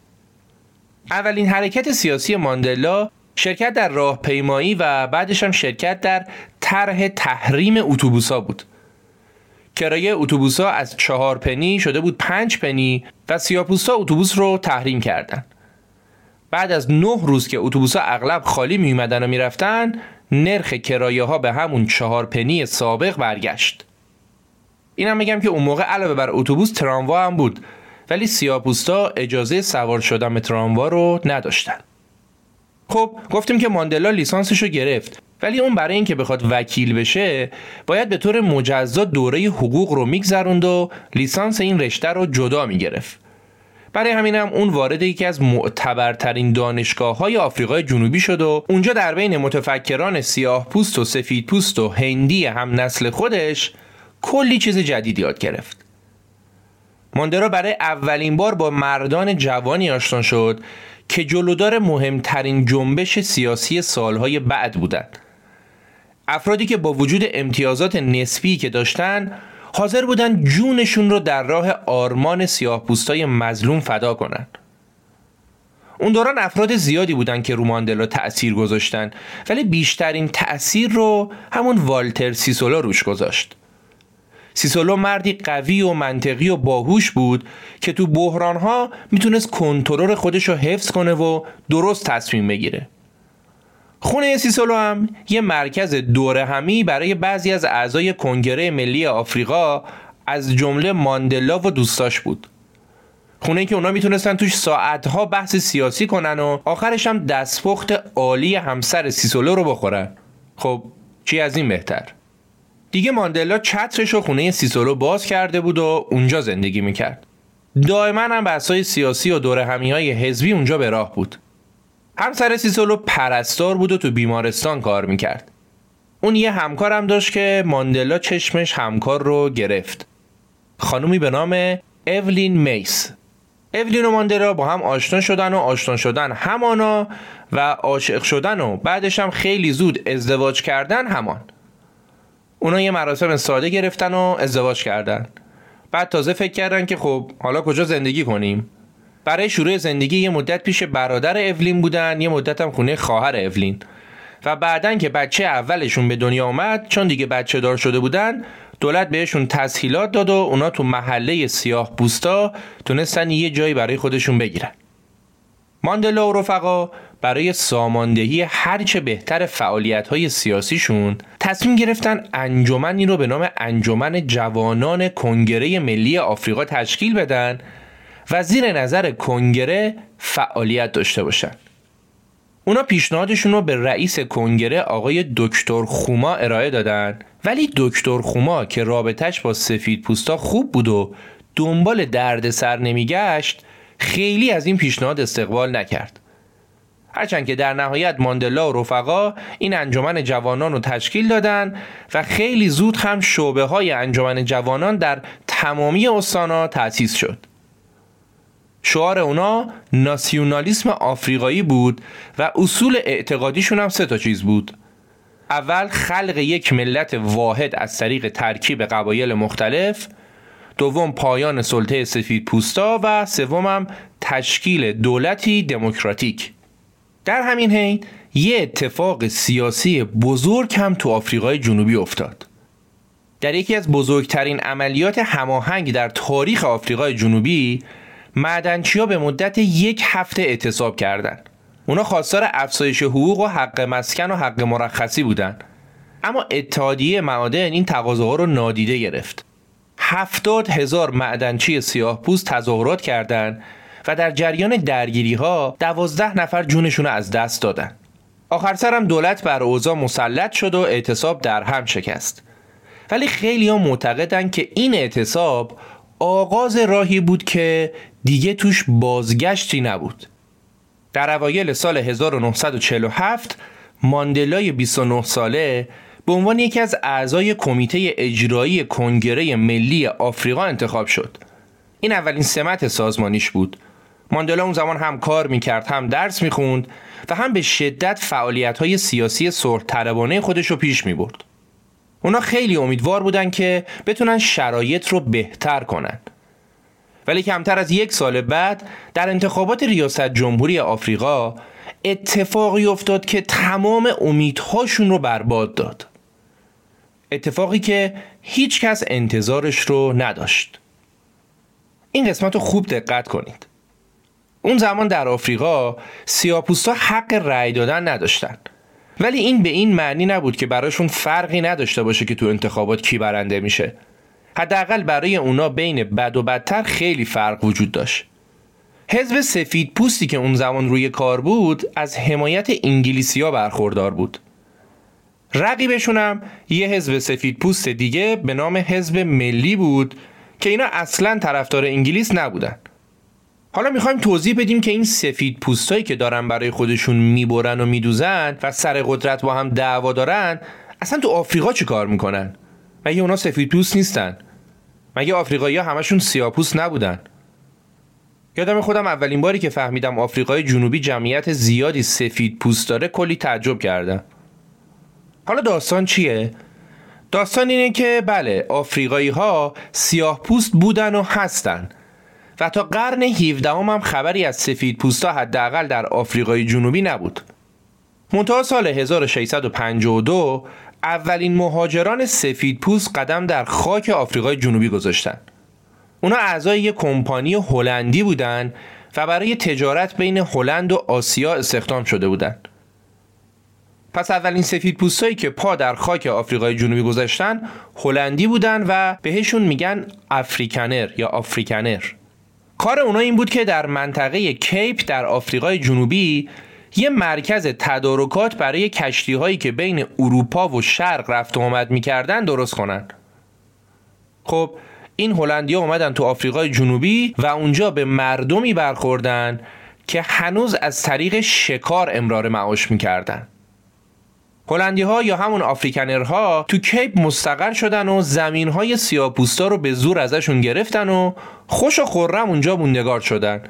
اولین حرکت سیاسی ماندلا شرکت در راهپیمایی و بعدش هم شرکت در طرح تحریم اتوبوسا بود. کرایه اتوبوسا از چهار پنی شده بود پنج پنی و سیاپوستا اتوبوس رو تحریم کردند. بعد از نه روز که اتوبوسا اغلب خالی می اومدن و می‌رفتن نرخ کرایه ها به همون چهار پنی سابق برگشت. اینم میگم که اون موقع علاوه بر اتوبوس تراموا هم بود ولی سیاپوستا اجازه سوار شدن به تراموا رو نداشتن. خب گفتیم که ماندلا لیسانسش رو گرفت ولی اون برای اینکه بخواد وکیل بشه باید به طور مجزا دوره حقوق رو میگذروند و لیسانس این رشته رو جدا می‌گرفت. برای همینم اون وارد یکی از معتبرترین دانشگاه های آفریقای جنوبی شد و اونجا در بین متفکران سیاه پوست و سفید پوست و هندی هم نسل خودش کلی چیز جدید یاد گرفت. ماندرا برای اولین بار با مردان جوانی آشنا شد که جلودار مهمترین جنبش سیاسی سالهای بعد بودند. افرادی که با وجود امتیازات نسبی که داشتن حاضر بودن جونشون رو در راه آرمان سیاه پوستای مظلوم فدا کنن. اون دوران افراد زیادی بودن که رو ماندلا تأثیر گذاشتن ولی بیشترین تأثیر رو همون والتر سیسولا روش گذاشت سیسولو مردی قوی و منطقی و باهوش بود که تو بحرانها می‌تونست کنترل خودش رو حفظ کنه و درست تصمیم بگیره. خونه سیسولو هم یه مرکز دوره همی برای بعضی از اعضای کنگره ملی آفریقا از جمله ماندلا و دوستاش بود. خونه که اونا می‌تونستن توش ساعتها بحث سیاسی کنن و آخرش هم دستپخت عالی همسر سیسولو رو بخورن. خب چی از این بهتر؟ دیگه ماندلا چترش و خونه سیسولو باز کرده بود و اونجا زندگی می‌کرد. دائما هم بحثای سیاسی و دور همی های حزبی اونجا به راه بود. همسر سیسولو پرستار بود و تو بیمارستان کار می‌کرد. اون یه همکارم داشت که ماندلا چشمش همکار رو گرفت. خانومی به نام اولین میس. اولین و ماندلا با هم آشنا شدن و آشنا شدن همانا و عاشق شدن و بعدش هم خیلی زود ازدواج کردن همان. اونا یه مراسم ساده گرفتن و ازدواج کردن. بعد تازه فکر کردن که خب حالا کجا زندگی کنیم؟ برای شروع زندگی یه مدت پیش برادر اولین بودن یه مدت هم خونه خواهر اولین. و بعدن که بچه اولشون به دنیا اومد چون دیگه بچه دار شده بودن دولت بهشون تسهیلات داد و اونا تو محله سیاه بوستا تونستن یه جایی برای خودشون بگیرن. ماندلا و رفقا برای ساماندهی هرچه بهتر فعالیت های سیاسیشون تصمیم گرفتن انجمنی رو به نام انجمن جوانان کنگره ملی آفریقا تشکیل بدن و زیر نظر کنگره فعالیت داشته باشن. اونا پیشنهادشون رو به رئیس کنگره آقای دکتر خوما ارائه دادن. ولی دکتر خوما که رابطش با سفید پوستا خوب بود و دنبال درد سر نمیگشت خیلی از این پیشنهاد استقبال نکرد. هرچند که در نهایت ماندلا و رفقا این انجمن جوانان رو تشکیل دادن و خیلی زود هم شعبه های انجمن جوانان در تمامی استانا تأسیس شد. شعار اونا ناسیونالیسم آفریقایی بود و اصول اعتقادیشون هم سه تا چیز بود. اول خلق یک ملت واحد از طریق ترکیب قبایل مختلف. دوم پایان سلطه سفید پوستا. و سومم تشکیل دولتی دموکراتیک. در همین حین یه اتفاق سیاسی بزرگ هم تو آفریقای جنوبی افتاد در یکی از بزرگترین عملیات هماهنگ در تاریخ آفریقای جنوبی معدنچیا به مدت یک هفته اعتصاب کردند. اونا خواستار افزایش حقوق و حق مسکن و حق مرخصی بودند. اما اتحادیه معادن این تقاضاها رو نادیده گرفت. هفتاد هزار معدنچی سیاه پوست تظاهرات کردند و در جریان درگیری ها دوازده نفر جونشون از دست دادن. آخر سرم دولت بر اوضاع مسلط شد و اعتصاب در هم شکست. ولی خیلی ها معتقدن که این اعتصاب آغاز راهی بود که دیگه توش بازگشتی نبود. در اوایل سال 1947 ماندلای 29 ساله به عنوان یکی از اعضای کمیته اجرایی کنگره ملی آفریقا انتخاب شد. این اولین سمت سازمانیش بود. ماندلا اون زمان هم کار می‌کرد هم درس می‌خوند و هم به شدت فعالیت های سیاسی صلح طلبانه خودش رو پیش می‌برد. اونا خیلی امیدوار بودن که بتونن شرایط رو بهتر کنن. ولی کمتر از یک سال بعد در انتخابات ریاست جمهوری آفریقا اتفاقی افتاد که تمام امیدهاشون رو برباد داد. اتفاقی که هیچ کس انتظارش رو نداشت. این قسمت رو خوب دقت کنید. اون زمان در آفریقا سیاپوستا حق رأی دادن نداشتن. ولی این به این معنی نبود که براشون فرقی نداشته باشه که تو انتخابات کی برنده میشه. حداقل برای اونا بین بد و بدتر خیلی فرق وجود داشت. حزب سفید پوستی که اون زمان روی کار بود از حمایت انگلیسیا برخوردار بود. رقیبشونم یه حزب سفید پوست دیگه به نام حزب ملی بود که اینا اصلا طرفدار انگلیس نبودن. حالا می‌خوایم توضیح بدیم که این سفید پوستایی که دارن برای خودشون می‌برن و میدوزن و سر قدرت با هم دعوا دارن اصلا تو آفریقا چی کار می‌کنن؟ مگه اونا سفید پوست نیستن؟ مگه آفریقایی همشون سیاپوست نبودن؟ یادم خودم اولین باری که فهمیدم آفریقای جنوبی جمعیت زیادی سفید پوست داره کلی تعجب کردم. حالا داستان چیه؟ داستان اینه که بله آفریقایی ها سیاه پوست بودن و هستن. و تا قرن 17 هم خبری از سفید پوستا حداقل در آفریقای جنوبی نبود. منتها سال 1652 اولین مهاجران سفید پوست قدم در خاک آفریقای جنوبی گذاشتن. اونا اعضای یک کمپانی هلندی بودند و برای تجارت بین هلند و آسیا استخدام شده بودند. پس اولین سفید پوستایی که پا در خاک آفریقای جنوبی گذاشتن هلندی بودن و بهشون میگن افریکنر یا آفریکنر کار اونا این بود که در منطقه کیپ در آفریقای جنوبی یه مرکز تدارکات برای کشتی هایی که بین اروپا و شرق رفت و آمد می‌کردن درست کنن. خب این هلندیا اومدن تو آفریقای جنوبی و اونجا به مردمی برخوردن که هنوز از طریق شکار امرار معاش می‌کردن. هلندی ها یا همون آفریکنرها تو کیپ مستقر شدن و زمین های سیاپوستا رو به زور ازشون گرفتن و خوش و خورم اونجا موندگار شدن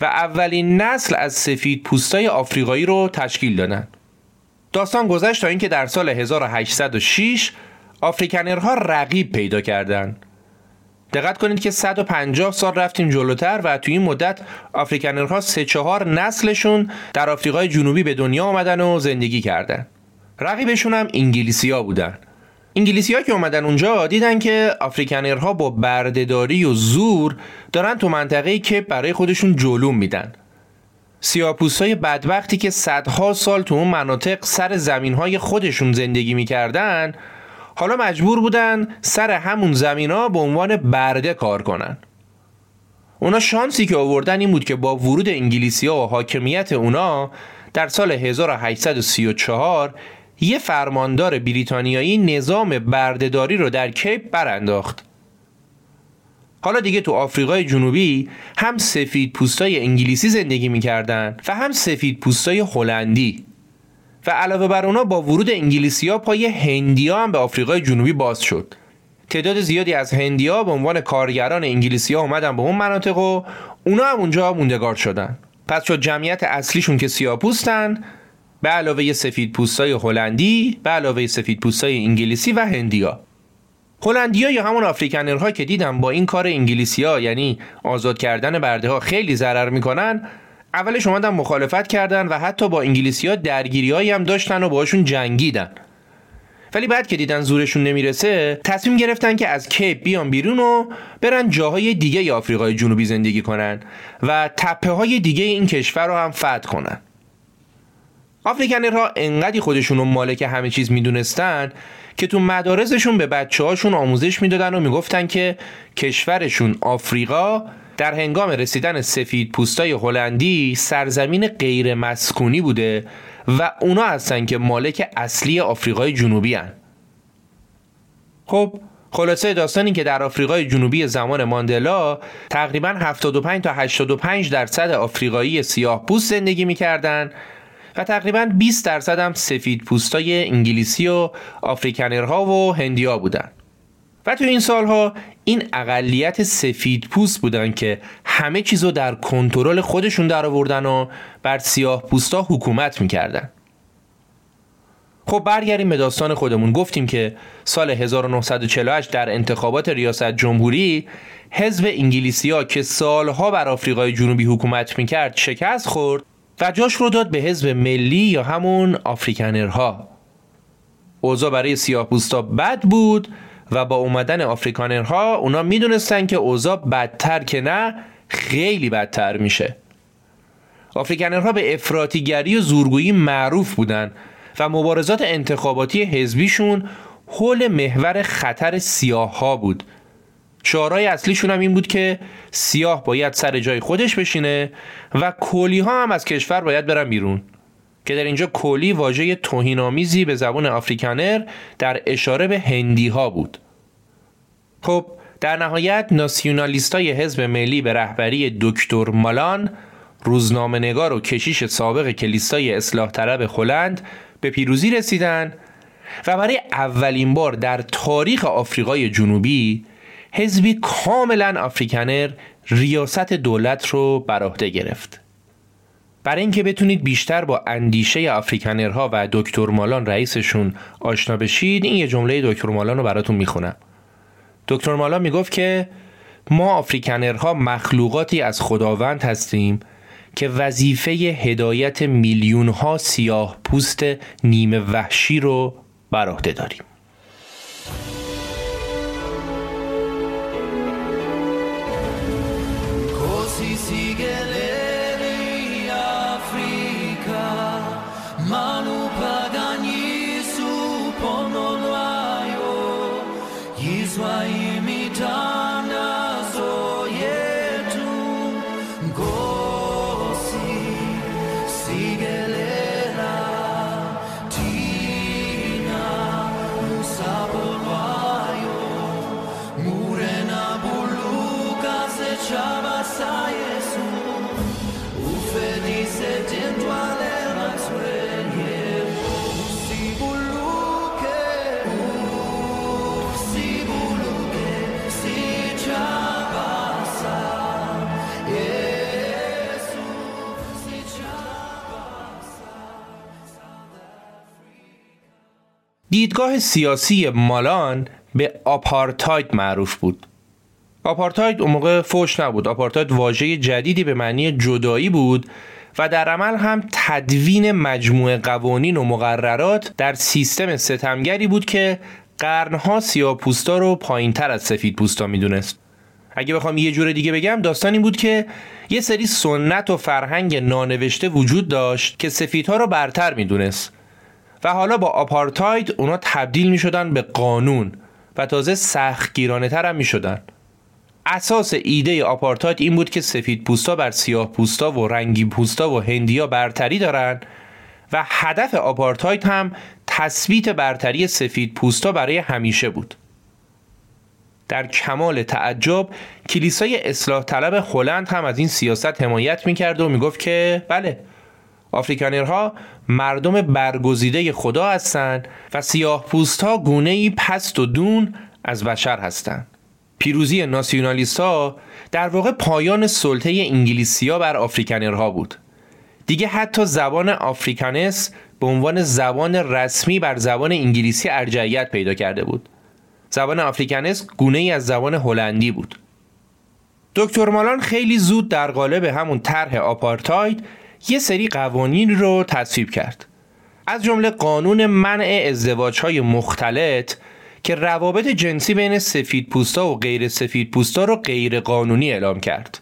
و اولین نسل از سفید پوستای آفریقایی رو تشکیل دادن داستان گذشت تا اینکه در سال 1806 آفریکنرها رقیب پیدا کردند. دقت کنید که 150 سال رفتیم جلوتر و توی این مدت آفریکنرها سه چهار نسلشون در آفریقای جنوبی به دنیا آمدن و زندگی کردن رقیبشون هم انگلیسی ها بودن. انگلیسی ها که اومدن اونجا دیدن که آفریکنرها با بردهداری و زور دارن تو منطقه که برای خودشون جلوم میدن. سیاپوس های بدبختی که صدها سال تو اون مناطق سر زمین های خودشون زندگی می‌کردن حالا مجبور بودن سر همون زمین ها به عنوان برده کار کنن. اونا شانسی که آوردن این بود که با ورود انگلیسی ها و حاکمیت اونا در سال 1834 یه فرماندار بریتانیایی نظام بردهداری رو در کیپ برانداخت. حالا دیگه تو آفریقای جنوبی هم سفید پوستای انگلیسی زندگی می‌کردن و هم سفید پوستای هلندی. و علاوه بر اونا با ورود انگلیسی ها پای هندی هم به آفریقای جنوبی باز شد. تعداد زیادی از هندی ها به عنوان کارگران انگلیسی ها اومدن به اون مناطق و اونا هم اونجا موندگار شدن. پس شد جمعیت اصلیشون که سیاپوستن به علاوه سفید پوستای هلندی به علاوه سفید پوستای انگلیسی و هندیا. هلندیا یا همون آفریکنرها که دیدم با این کار انگلیسیا یعنی آزاد کردن برده ها خیلی ضرر می‌کنن اولش اومدن مخالفت کردن و حتی با انگلیسیا درگیری هم داشتن و باشون جنگیدن. ولی بعد که دیدن زورشون نمی‌رسه تصمیم گرفتن که از کیپ بیان بیرون و برن جاهای دیگه آفریقای جنوبی زندگی کنن و تپه های دیگه این کشور رو هم فتح کنن. آفریکنرها انقدی خودشون رو مالک همه چیز می‌دونستن که تو مدارسشون به بچه هاشون آموزش می‌دادن و می‌گفتن که کشورشون آفریقا در هنگام رسیدن سفید پوستای هلندی سرزمین غیر مسکونی بوده و اونا هستن که مالک اصلی آفریقای جنوبی هن. خب خلاصه داستانی که در آفریقای جنوبی زمان ماندلا تقریبا 75 تا 85 درصد آفریقایی سیاه پوست زندگی می‌کردن و تقریبا 20 درصد هم سفید پوستای انگلیسی و آفریکنرها و هندیا بودن. و تو این سالها این اقلیت سفید پوست بودن که همه چیزو در کنترل خودشون در آوردن و بر سیاه پوستا حکومت می‌کردن. خب برگردیم به داستان خودمون. گفتیم که سال 1948 در انتخابات ریاست جمهوری حزب انگلیسی ها که سالها بر آفریقای جنوبی حکومت می‌کرد شکست خورد و جاش رو داد به حزب ملی یا همون آفریکنرها اوضاع برای سیاه بد بود و با اومدن آفریکانرها اونا می‌دونستن که اوضاع بدتر که نه خیلی بدتر میشه. آفریکانرها به افراتیگری و زورگویی معروف بودن و مبارزات انتخاباتی حزبیشون حول محور خطر سیاه ها بود. شعارهای اصلیشون هم این بود که سیاه باید سر جای خودش بشینه و کولی ها هم از کشور باید برن بیرون. که در اینجا کولی واژه توهینآمیزی به زبان آفریکانر در اشاره به هندی ها بود. خب در نهایت ناسیونالیست های حزب ملی به رهبری دکتر مالان روزنامه نگار و کشیش سابق کلیسای اصلاح طلب هلند به پیروزی رسیدن و برای اولین بار در تاریخ آفریقای جنوبی حزبی کاملا آفریکنر ریاست دولت رو بر عهده گرفت. برای اینکه بتونید بیشتر با اندیشه آفریکنرها و دکتر مالان رئیسشون آشنا بشید این یه جمله دکتر مالان رو براتون می‌خونم. دکتر مالان می‌گفت که ما آفریکنرها مخلوقاتی از خداوند هستیم که وظیفه هدایت میلیون ها سیاه پوست نیمه وحشی رو بر عهده داریم. دیدگاه سیاسی مالان به آپارتاید معروف بود. آپارتاید اون موقع فوش نبود. آپارتاید واژه جدیدی به معنی جدایی بود و در عمل هم تدوین مجموعه قوانین و مقررات در سیستم ستمگری بود که قرنها سیاپوستا رو پایین تر از سفید پوستا می‌دونست. اگه بخوام یه جور دیگه بگم داستان این بود که یه سری سنت و فرهنگ نانوشته وجود داشت که سفیدها رو برتر می‌دونست. و حالا با آپارتاید اونا تبدیل می شدن به قانون و تازه سخت گیرانه تر هم می شدن. اساس ایده آپارتاید این بود که سفید پوستا بر سیاه پوستا و رنگی پوستا و هندیا برتری دارن و هدف آپارتاید هم تثبیت برتری سفید پوستا برای همیشه بود. در کمال تعجب کلیسای اصلاح طلب هلند هم از این سیاست حمایت می‌کرد و می‌گفت که بله آفریکانرها مردم برگزیده خدا هستند و سیاه پوست ها گونه ای پست و دون از بشر هستند. پیروزی ناسیونالیست ها در واقع پایان سلطه انگلیسیا بر آفریکانرها بود. دیگه حتی زبان آفریکانس به عنوان زبان رسمی بر زبان انگلیسی ارجعیت پیدا کرده بود. زبان آفریکانس گونه ای از زبان هلندی بود. دکتر مالان خیلی زود در قالب همون طرح آپارتاید یه سری قوانین رو تصویب کرد. از جمله قانون منع ازدواج های مختلط که روابط جنسی بین سفید پوستا و غیر سفید پوستا رو غیر قانونی اعلام کرد.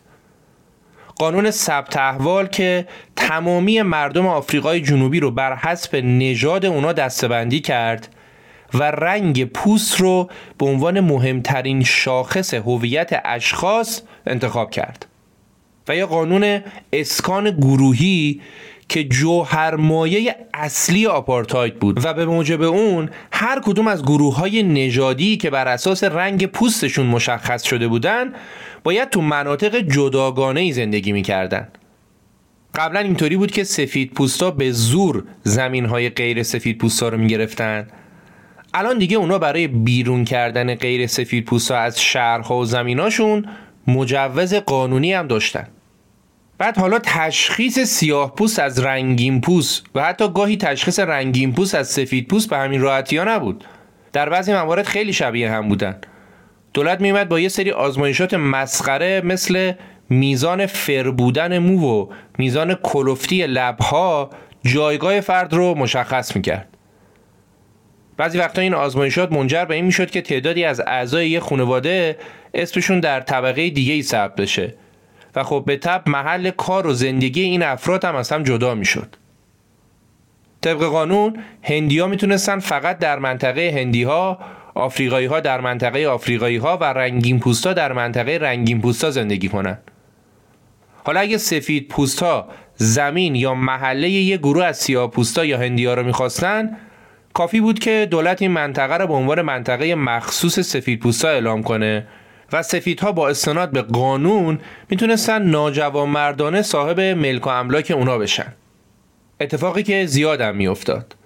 قانون ثبت احوال که تمامی مردم آفریقای جنوبی رو بر حسب نژاد اونا دستبندی کرد و رنگ پوست رو به عنوان مهمترین شاخص هویت اشخاص انتخاب کرد. و یا قانون اسکان گروهی که جوهر مایه اصلی آپارتاید بود. و به موجب اون هر کدوم از گروه های نژادی که بر اساس رنگ پوستشون مشخص شده بودن باید تو مناطق جداگانه ای زندگی می‌کردن. قبلا اینطوری بود که سفید پوستا به زور زمین های غیر سفید پوستا رو می‌گرفتن. الان دیگه اونا برای بیرون کردن غیر سفید پوستا از شهرها و زمیناشون مجوز قانونی هم داشتن. بعد حالا تشخیص سیاه پوست از رنگین پوست و حتی گاهی تشخیص رنگین پوست از سفید پوست به همین راحتی ها نبود. در بعضی موارد خیلی شبیه هم بودن. دولت میومد با یه سری آزمایشات مسخره مثل میزان فر بودن مو و میزان کلفتی لبها جایگاه فرد رو مشخص می‌کرد. بعضی وقتا این آزمایشات منجر به این می‌شد که تعدادی از اعضای یه خانواده اسمشون در طبقه دیگه ای ثبت بشه و خب به تب محل کار و زندگی این افراد هم از هم جدا می‌شد. طبق قانون هندی ها می‌تونستن فقط در منطقه هندی ها آفریقایی ها در منطقه آفریقایی ها و رنگین پوستا در منطقه رنگین پوستا زندگی کنن حالا اگه سفید پوستا زمین یا محله یه گروه از سیاه پوستا یا هندی ها رو می‌خواستن کافی بود که دولت این منطقه رو به عنوان منطقه مخصوص سفید پوستا اعلام کنه و سفیدها با استناد به قانون می‌تونستن ناجوان مردانه صاحب ملک و املاک اونا بشن. اتفاقی که زیاد هم میافتاد.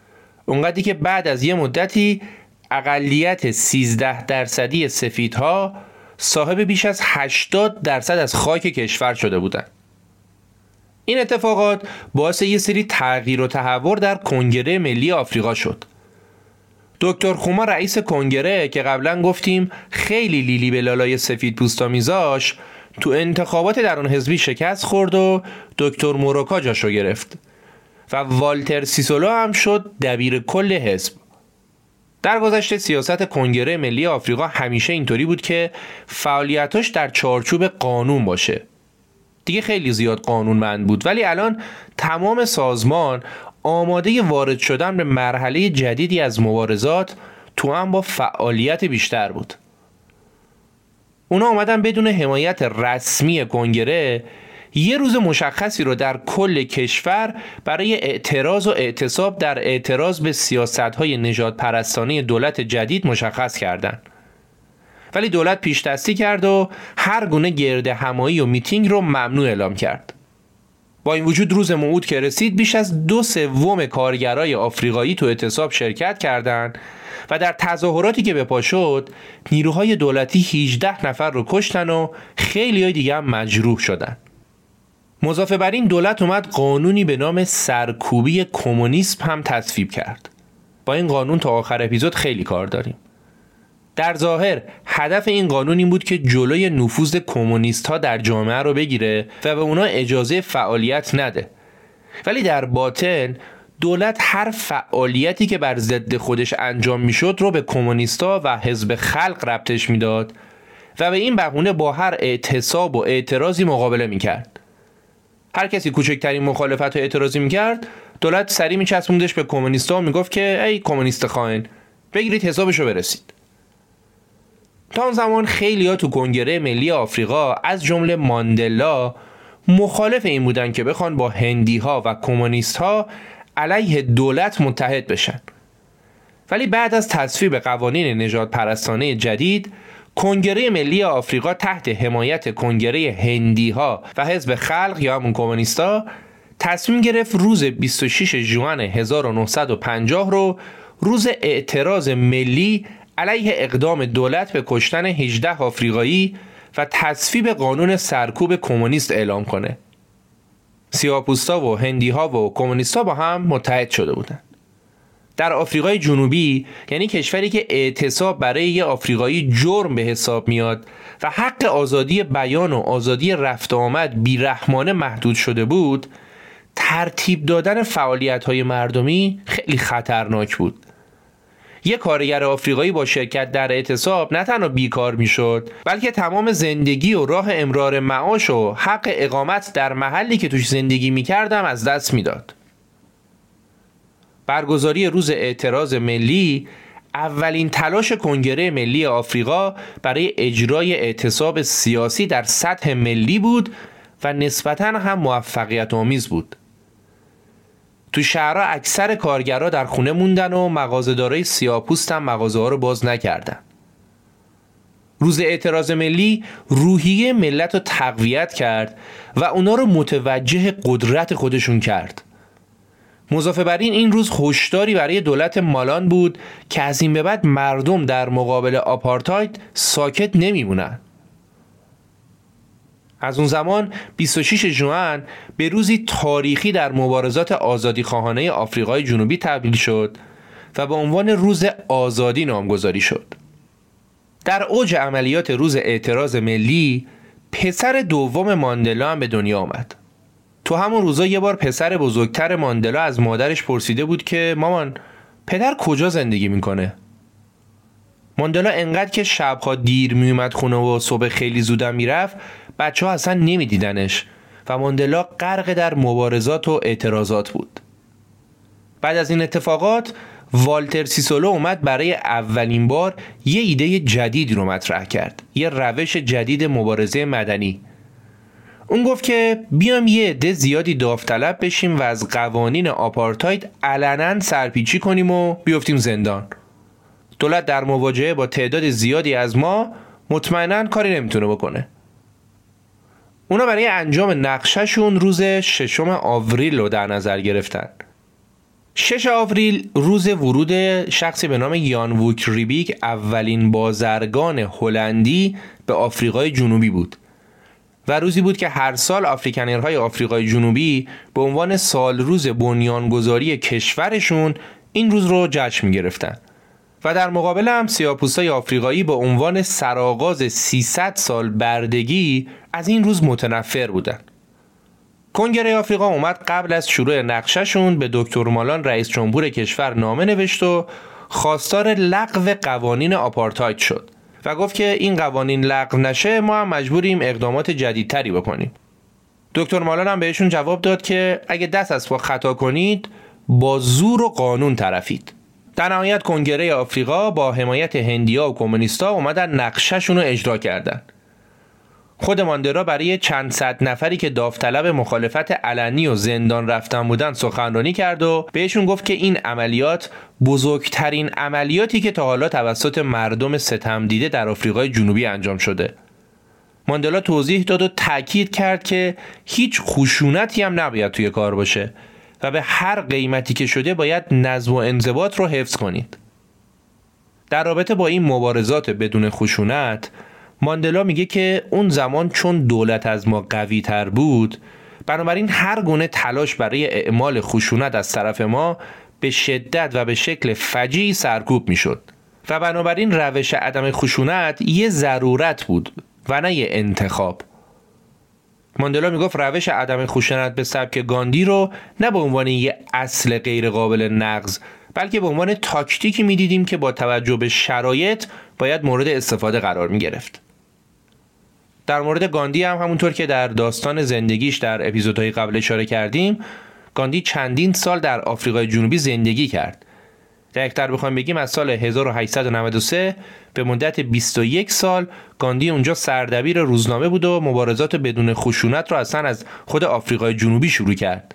اونقدری که بعد از یه مدتی اقلیت 13 درصدی سفیدها صاحب بیش از 80 درصد از خاک کشور شده بودند. این اتفاقات باعث یه سری تغییر و تحور در کنگره ملی آفریقا شد. دکتر خوما رئیس کنگره که قبلا گفتیم خیلی لیلی به لالای سفید پوستا میذاش تو انتخابات در اون حزبی شکست خورد و دکتر موروکا جاشو گرفت و والتر سیسولو هم شد دبیر کل حزب. در گذشته سیاست کنگره ملی آفریقا همیشه اینطوری بود که فعالیتاش در چارچوب قانون باشه. دیگه خیلی زیاد قانونمند بود ولی الان تمام سازمان آماده وارد شدن به مرحله جدیدی از مبارزات تو هم با فعالیت بیشتر بود اونا آمدن بدون حمایت رسمی کنگره یه روز مشخصی رو در کل کشور برای اعتراض و اعتصاب در اعتراض به سیاست های نجات پرستانی دولت جدید مشخص کردند. ولی دولت پیش دستی کرد و هر گونه گرد همایی و میتینگ رو ممنوع اعلام کرد. با این وجود روز موعود که رسید بیش از دو سوم کارگرای آفریقایی تو اعتصاب شرکت کردند و در تظاهراتی که به پا شد نیروهای دولتی 18 نفر رو کشتن و خیلی های دیگه هم مجروح شدن. مضافه بر این دولت اومد قانونی به نام سرکوبی کمونیسم هم تصویب کرد. با این قانون تا آخر اپیزود خیلی کار داریم. در ظاهر هدف این قانون این بود که جلوی نفوذ کمونیست ها در جامعه رو بگیره و به اونا اجازه فعالیت نده. ولی در باطن دولت هر فعالیتی که بر ضد خودش انجام می‌شد رو به کمونیستا و حزب خلق ربطش می‌داد و به این بهونه با هر اعتصاب و اعتراضی مقابله می‌کرد. هر کسی کوچکترین مخالفت و اعتراضی می‌کرد دولت سری میچسبوندش به کمونیستا و می‌گفت که ای کمونیست خائن بگیرید حسابشو برسید. تا اون زمان خیلی ها تو کنگره ملی آفریقا از جمله ماندلا مخالف این بودن که بخوان با هندی ها و کمونیست ها علیه دولت متحد بشن. ولی بعد از تصویب قوانین نجات پرستانه جدید کنگره ملی آفریقا تحت حمایت کنگره هندی ها و حزب خلق یا همون کمونیستا تصمیم گرفت روز 26 جوان 1950 رو روز اعتراض ملی علیه اقدام دولت به کشتن 18 آفریقایی و تصویب قانون سرکوب کمونیست اعلام کنه. سیاپوستا و هندی ها و کمونیستا با هم متحد شده بودند. در آفریقای جنوبی یعنی کشوری که اعتصاب برای یه آفریقایی جرم به حساب میاد و حق آزادی بیان و آزادی رفت آمد بیرحمانه محدود شده بود ترتیب دادن فعالیت های مردمی خیلی خطرناک بود یه کارگر آفریقایی با شرکت در اعتصاب نه تنها بیکار می‌شد بلکه تمام زندگی و راه امرار معاش و حق اقامت در محلی که توش زندگی می‌کردم از دست می‌داد. برگزاری روز اعتراض ملی اولین تلاش کنگره ملی آفریقا برای اجرای اعتصاب سیاسی در سطح ملی بود و نسبتا هم موفقیت آمیز بود. تو شهرها اکثر کارگرها در خونه موندن و مغازه‌دارای سیاپوست هم مغازه ها رو باز نکردن. روز اعتراض ملی روحیه ملت رو تقویت کرد و اونا رو متوجه قدرت خودشون کرد. مضافه بر این این روز هشداری برای دولت مالان بود که از این به بعد مردم در مقابل آپارتاید ساکت نمیمونن. از اون زمان 26 جوان به روزی تاریخی در مبارزات آزادی خواهانه آفریقای جنوبی تبدیل شد و به عنوان روز آزادی نامگذاری شد. در اوج عملیات روز اعتراض ملی پسر دوم ماندلا هم به دنیا آمد. تو همون روزا یه بار پسر بزرگتر ماندلا از مادرش پرسیده بود که مامان پدر کجا زندگی می‌کنه؟ ماندلا انقدر که شبها دیر میومد خونه و صبح خیلی زودم می‌رفت بچه ها اصلا نمیدیدنش و ماندلا غرق در مبارزات و اعتراضات بود. بعد از این اتفاقات والتر سیسولو اومد برای اولین بار یه ایده جدید رو مطرح کرد یه روش جدید مبارزه مدنی. اون گفت که بیام یه عده زیادی داوطلب بشیم و از قوانین آپارتاید علنا سرپیچی کنیم و بیفتیم زندان. دولت در مواجهه با تعداد زیادی از ما مطمئنا کاری نمی‌تونه بکنه. اونا برای انجام نقشهشون روز ششم آوریل رو در نظر گرفتن. شش آوریل روز ورود شخصی به نام یان ووک ریبیک اولین بازرگان هلندی به آفریقای جنوبی بود. و روزی بود که هر سال آفریکنرهای آفریقای جنوبی به عنوان سال روز بنیانگذاری کشورشون این روز رو جشن می گرفتن و در مقابل هم سیاپوستای آفریقایی به عنوان سرآغاز 300 سال بردگی از این روز متنفر بودن کنگره آفریقا اومد قبل از شروع نقشهشون به دکتر مالان رئیس جمهور کشور نامه نوشت و خواستار لغو قوانین آپارتاید شد و گفت که این قوانین لغو نشه ما هم مجبوریم اقدامات جدیدتری بکنیم. دکتر مالان هم بهشون جواب داد که اگه دست از پا خطا کنید با زور و قانون طرفید. در نهایت کنگره آفریقا با حمایت هندیا و کمونیستا اومدن نقشهشون رو اجرا کردن. خود ماندرا برای چند صد نفری که داوطلب مخالفت علنی و زندان رفتن بودن سخنرانی کرد و بهشون گفت که این عملیات بزرگترین عملیاتی که تا حالا توسط مردم ستم دیده در آفریقای جنوبی انجام شده. ماندلا توضیح داد و تاکید کرد که هیچ خشونتی هم نباید توی کار باشه. و به هر قیمتی که شده باید نظم و انضباط رو حفظ کنید. در رابطه با این مبارزات بدون خشونت ماندلا میگه که اون زمان چون دولت از ما قوی تر بود بنابراین هر گونه تلاش برای اعمال خشونت از طرف ما به شدت و به شکل فجی سرکوب می‌شد و بنابراین روش عدم خشونت یه ضرورت بود و نه یه انتخاب ماندلا می‌گفت روش عدم خشونت به سبک گاندی رو نه به عنوان یه اصل غیر قابل نقض بلکه به عنوان تاکتیکی می‌دیدیم که با توجه به شرایط باید مورد استفاده قرار می گرفت. در مورد گاندی هم همونطور که در داستان زندگیش در اپیزودهای قبل اشاره کردیم گاندی چندین سال در آفریقای جنوبی زندگی کرد دقیقتر بخوایم بگیم از سال 1893 به مدت 21 سال گاندی اونجا سردبیر روزنامه بود و مبارزات بدون خشونت را اصلا از خود آفریقای جنوبی شروع کرد.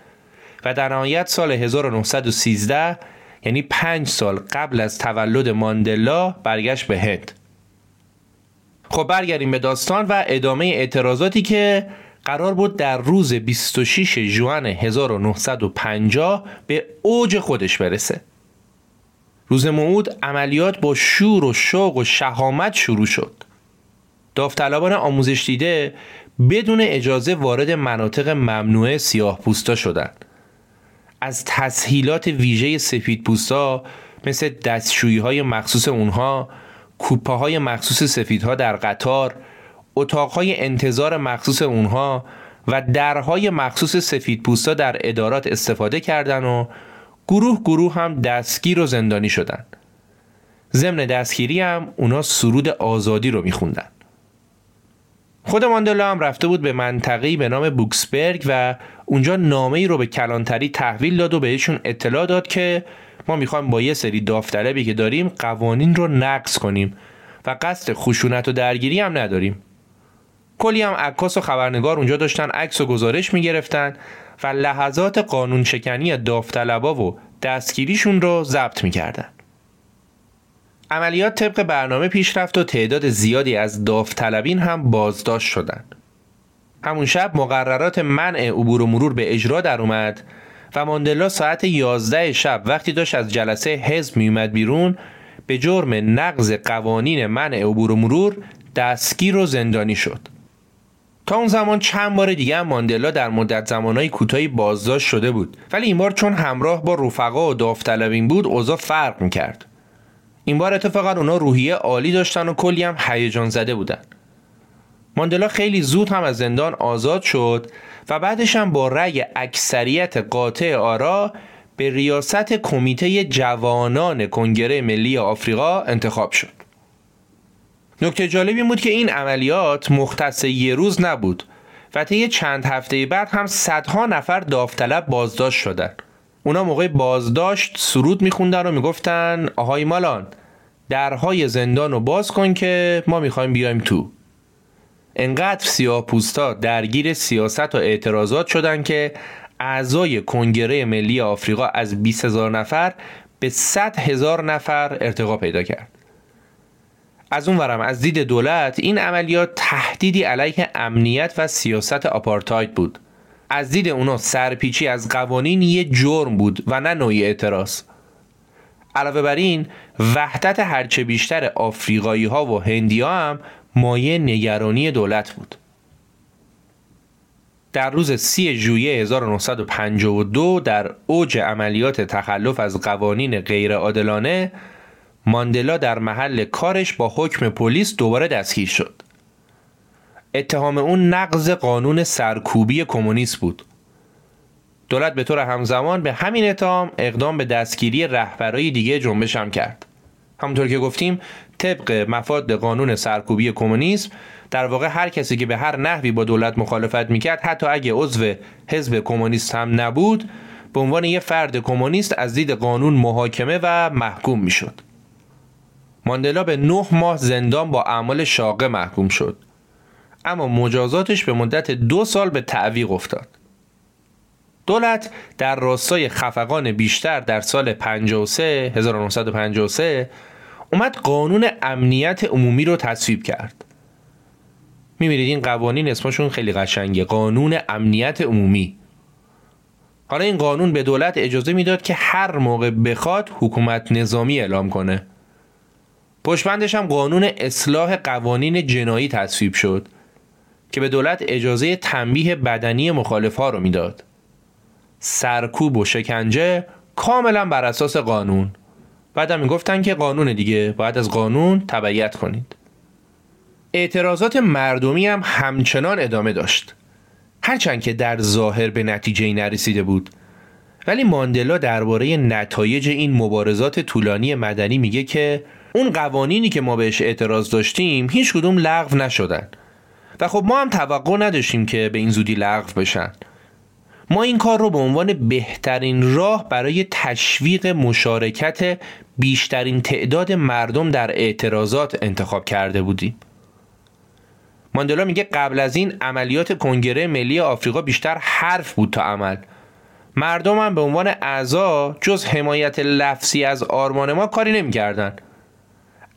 و در نهایت سال 1913 یعنی پنج سال قبل از تولد ماندلا برگشت به هند. خب برگردیم به داستان و ادامه اعتراضاتی که قرار بود در روز 26 جوان 1950 به اوج خودش برسه. روز موعود عملیات با شور و شوق و شهامت شروع شد. داوطلبان آموزش دیده بدون اجازه وارد مناطق ممنوعه سیاه پوستا شدند. از تسهیلات ویژه سفید پوستا مثل دستشویی های مخصوص اونها کوپه های مخصوص سفیدها در قطار اتاقهای انتظار مخصوص اونها و درهای مخصوص سفید پوستا در ادارات استفاده کردن و گروه گروه هم دستگیر و زندانی شدن. ضمن دستگیری هم اونا سرود آزادی رو میخوندن. خود ماندلا هم رفته بود به منطقه‌ای به نام بوکسبرگ و اونجا نامه ای رو به کلانتری تحویل داد و بهشون اطلاع داد که ما می‌خوایم با یه سری داوطلبی که داریم قوانین رو نقض کنیم و قصد خشونت و درگیری هم نداریم. کلی هم عکاس و خبرنگار اونجا داشتن عکس و گزارش می‌گرفتن و لحظات قانون شکنی داوطلبا و دستگیریشون رو ضبط می‌کردن عملیات طبق برنامه پیش رفت و تعداد زیادی از داوطلبین هم بازداشت شدند. همون شب مقررات منع عبور و مرور به اجرا در اومد و ماندلا ساعت 11 شب وقتی داشت از جلسه حزب میومد بیرون به جرم نقض قوانین منع عبور و مرور دستگیر و زندانی شد. تا اون زمان چند بار دیگه ماندلا در مدت زمانهای کوتاهی بازداشت شده بود. ولی این بار چون همراه با رفقا و داوطلبین بود اوضاع فرق می‌کرد. این بار اتفاقا اونا روحیه عالی داشتن و کلی هم هیجان زده بودن. ماندلا خیلی زود هم از زندان آزاد شد و بعدش هم با رأی اکثریت قاطع آرا به ریاست کمیته جوانان کنگره ملی آفریقا انتخاب شد. نکته جالب این بود که این عملیات مختص یه روز نبود. و طی چند هفته بعد هم صدها نفر داوطلب بازداشت شدند. اونا موقع بازداشت سرود میخوندن و می‌گفتن آهای مالان درهای زندان رو باز کن که ما می‌خوایم بیایم تو. انقدر سیاه پوستا درگیر سیاست و اعتراضات شدن که اعضای کنگره ملی آفریقا از 20 هزار نفر به 100 هزار نفر ارتقا پیدا کرد. از اون ورم از دید دولت این عملیات تهدیدی علیه امنیت و سیاست آپارتاید بود. از دید اونا سرپیچی از قوانین یه جرم بود و نه نوعی اعتراض. علاوه بر این وحدت هرچه بیشتر آفریقایی ها و هندی ها هم مایه نگرانی دولت بود. در روز سی ژوئیه 1952 در اوج عملیات تخلف از قوانین غیرعادلانه ماندلا در محل کارش با حکم پلیس دوباره دستگیر شد. اتهام اون نقض قانون سرکوبی کمونیست بود. دولت به طور همزمان به همین اتهام اقدام به دستگیری رهبرای دیگه جنبش هم کرد. همونطور که گفتیم طبق مفاد قانون سرکوبی کمونیسم در واقع هر کسی که به هر نحوی با دولت مخالفت می‌کرد حتی اگه عضو حزب کمونیست هم نبود به عنوان یه فرد کمونیست از دید قانون محاکمه و محکوم می‌شد. ماندلا به نه ماه زندان با اعمال شاقه محکوم شد. اما مجازاتش به مدت دو سال به تعویق افتاد. دولت در راستای خفقان بیشتر در سال 53 1953 اومد قانون امنیت عمومی رو تصویب کرد. می‌بینید این قوانین اسمشون خیلی قشنگه قانون امنیت عمومی. حالا این قانون به دولت اجازه می‌داد که هر موقع بخواد حکومت نظامی اعلام کنه. پشبندش هم قانون اصلاح قوانین جنایی تصویب شد که به دولت اجازه تنبیه بدنی مخالف ها رو می‌داد. سرکوب و شکنجه کاملا بر اساس قانون. بعدم می‌گفتن که قانون دیگه باید از قانون تبعیت کنید. اعتراضات مردمی هم همچنان ادامه داشت. هرچند که در ظاهر به نتیجه نرسیده بود. ولی ماندلا درباره نتایج این مبارزات طولانی مدنی میگه که اون قوانینی که ما بهش اعتراض داشتیم هیچ کدوم لغو نشدن. و خب ما هم توقع نداشتیم که به این زودی لغو بشن. ما این کار رو به عنوان بهترین راه برای تشویق مشارکت بیشترین تعداد مردم در اعتراضات انتخاب کرده بودیم. ماندلا میگه قبل از این عملیات کنگره ملی آفریقا بیشتر حرف بود تا عمل. مردم هم به عنوان اعضا جز حمایت لفظی از آرمان ما کاری نمی‌کردن.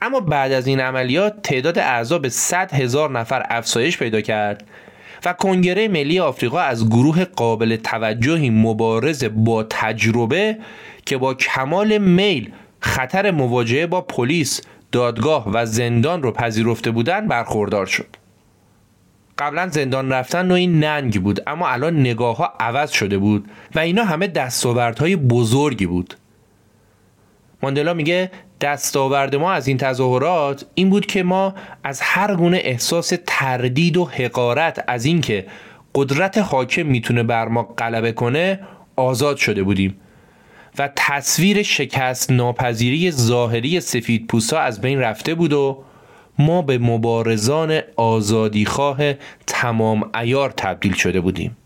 اما بعد از این عملیات تعداد اعضا به 100 هزار نفر افزایش پیدا کرد و کنگره ملی آفریقا از گروه قابل توجهی مبارز با تجربه که با کمال میل خطر مواجهه با پلیس، دادگاه و زندان رو پذیرفته بودن برخوردار شد. قبلا زندان رفتن نوعی ننگ بود اما الان نگاه ها عوض شده بود و اینا همه دستاوردهای بزرگی بود. ماندلا میگه دستاورد ما از این تظاهرات این بود که ما از هر گونه احساس تردید و حقارت از اینکه قدرت حاکم می‌تونه بر ما غلبه کنه آزاد شده بودیم. و تصویر شکست ناپذیری ظاهری سفید پوسا از بین رفته بود و ما به مبارزان آزادیخواه تمام ایار تبدیل شده بودیم.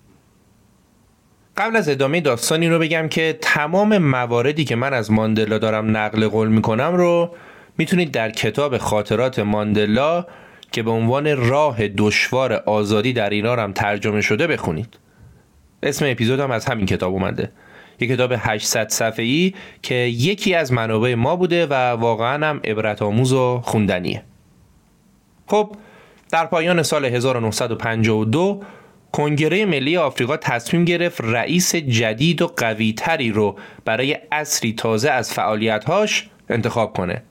قبل از ادامه داستانی رو بگم که تمام مواردی که من از ماندلا دارم نقل قول می‌کنم رو می‌تونید در کتاب خاطرات ماندلا که به عنوان راه دشوار آزادی در ایران هم ترجمه شده بخونید. اسم اپیزود هم از همین کتاب اومده. یک کتاب 800 صفحه‌ای که یکی از منابع ما بوده و واقعا هم عبرت آموز و خوندنیه. خب در پایان سال 1952 کنگره ملی آفریقا تصمیم گرفت رئیس جدید و قویتری رو برای اصری تازه از فعالیتهاش انتخاب کنه.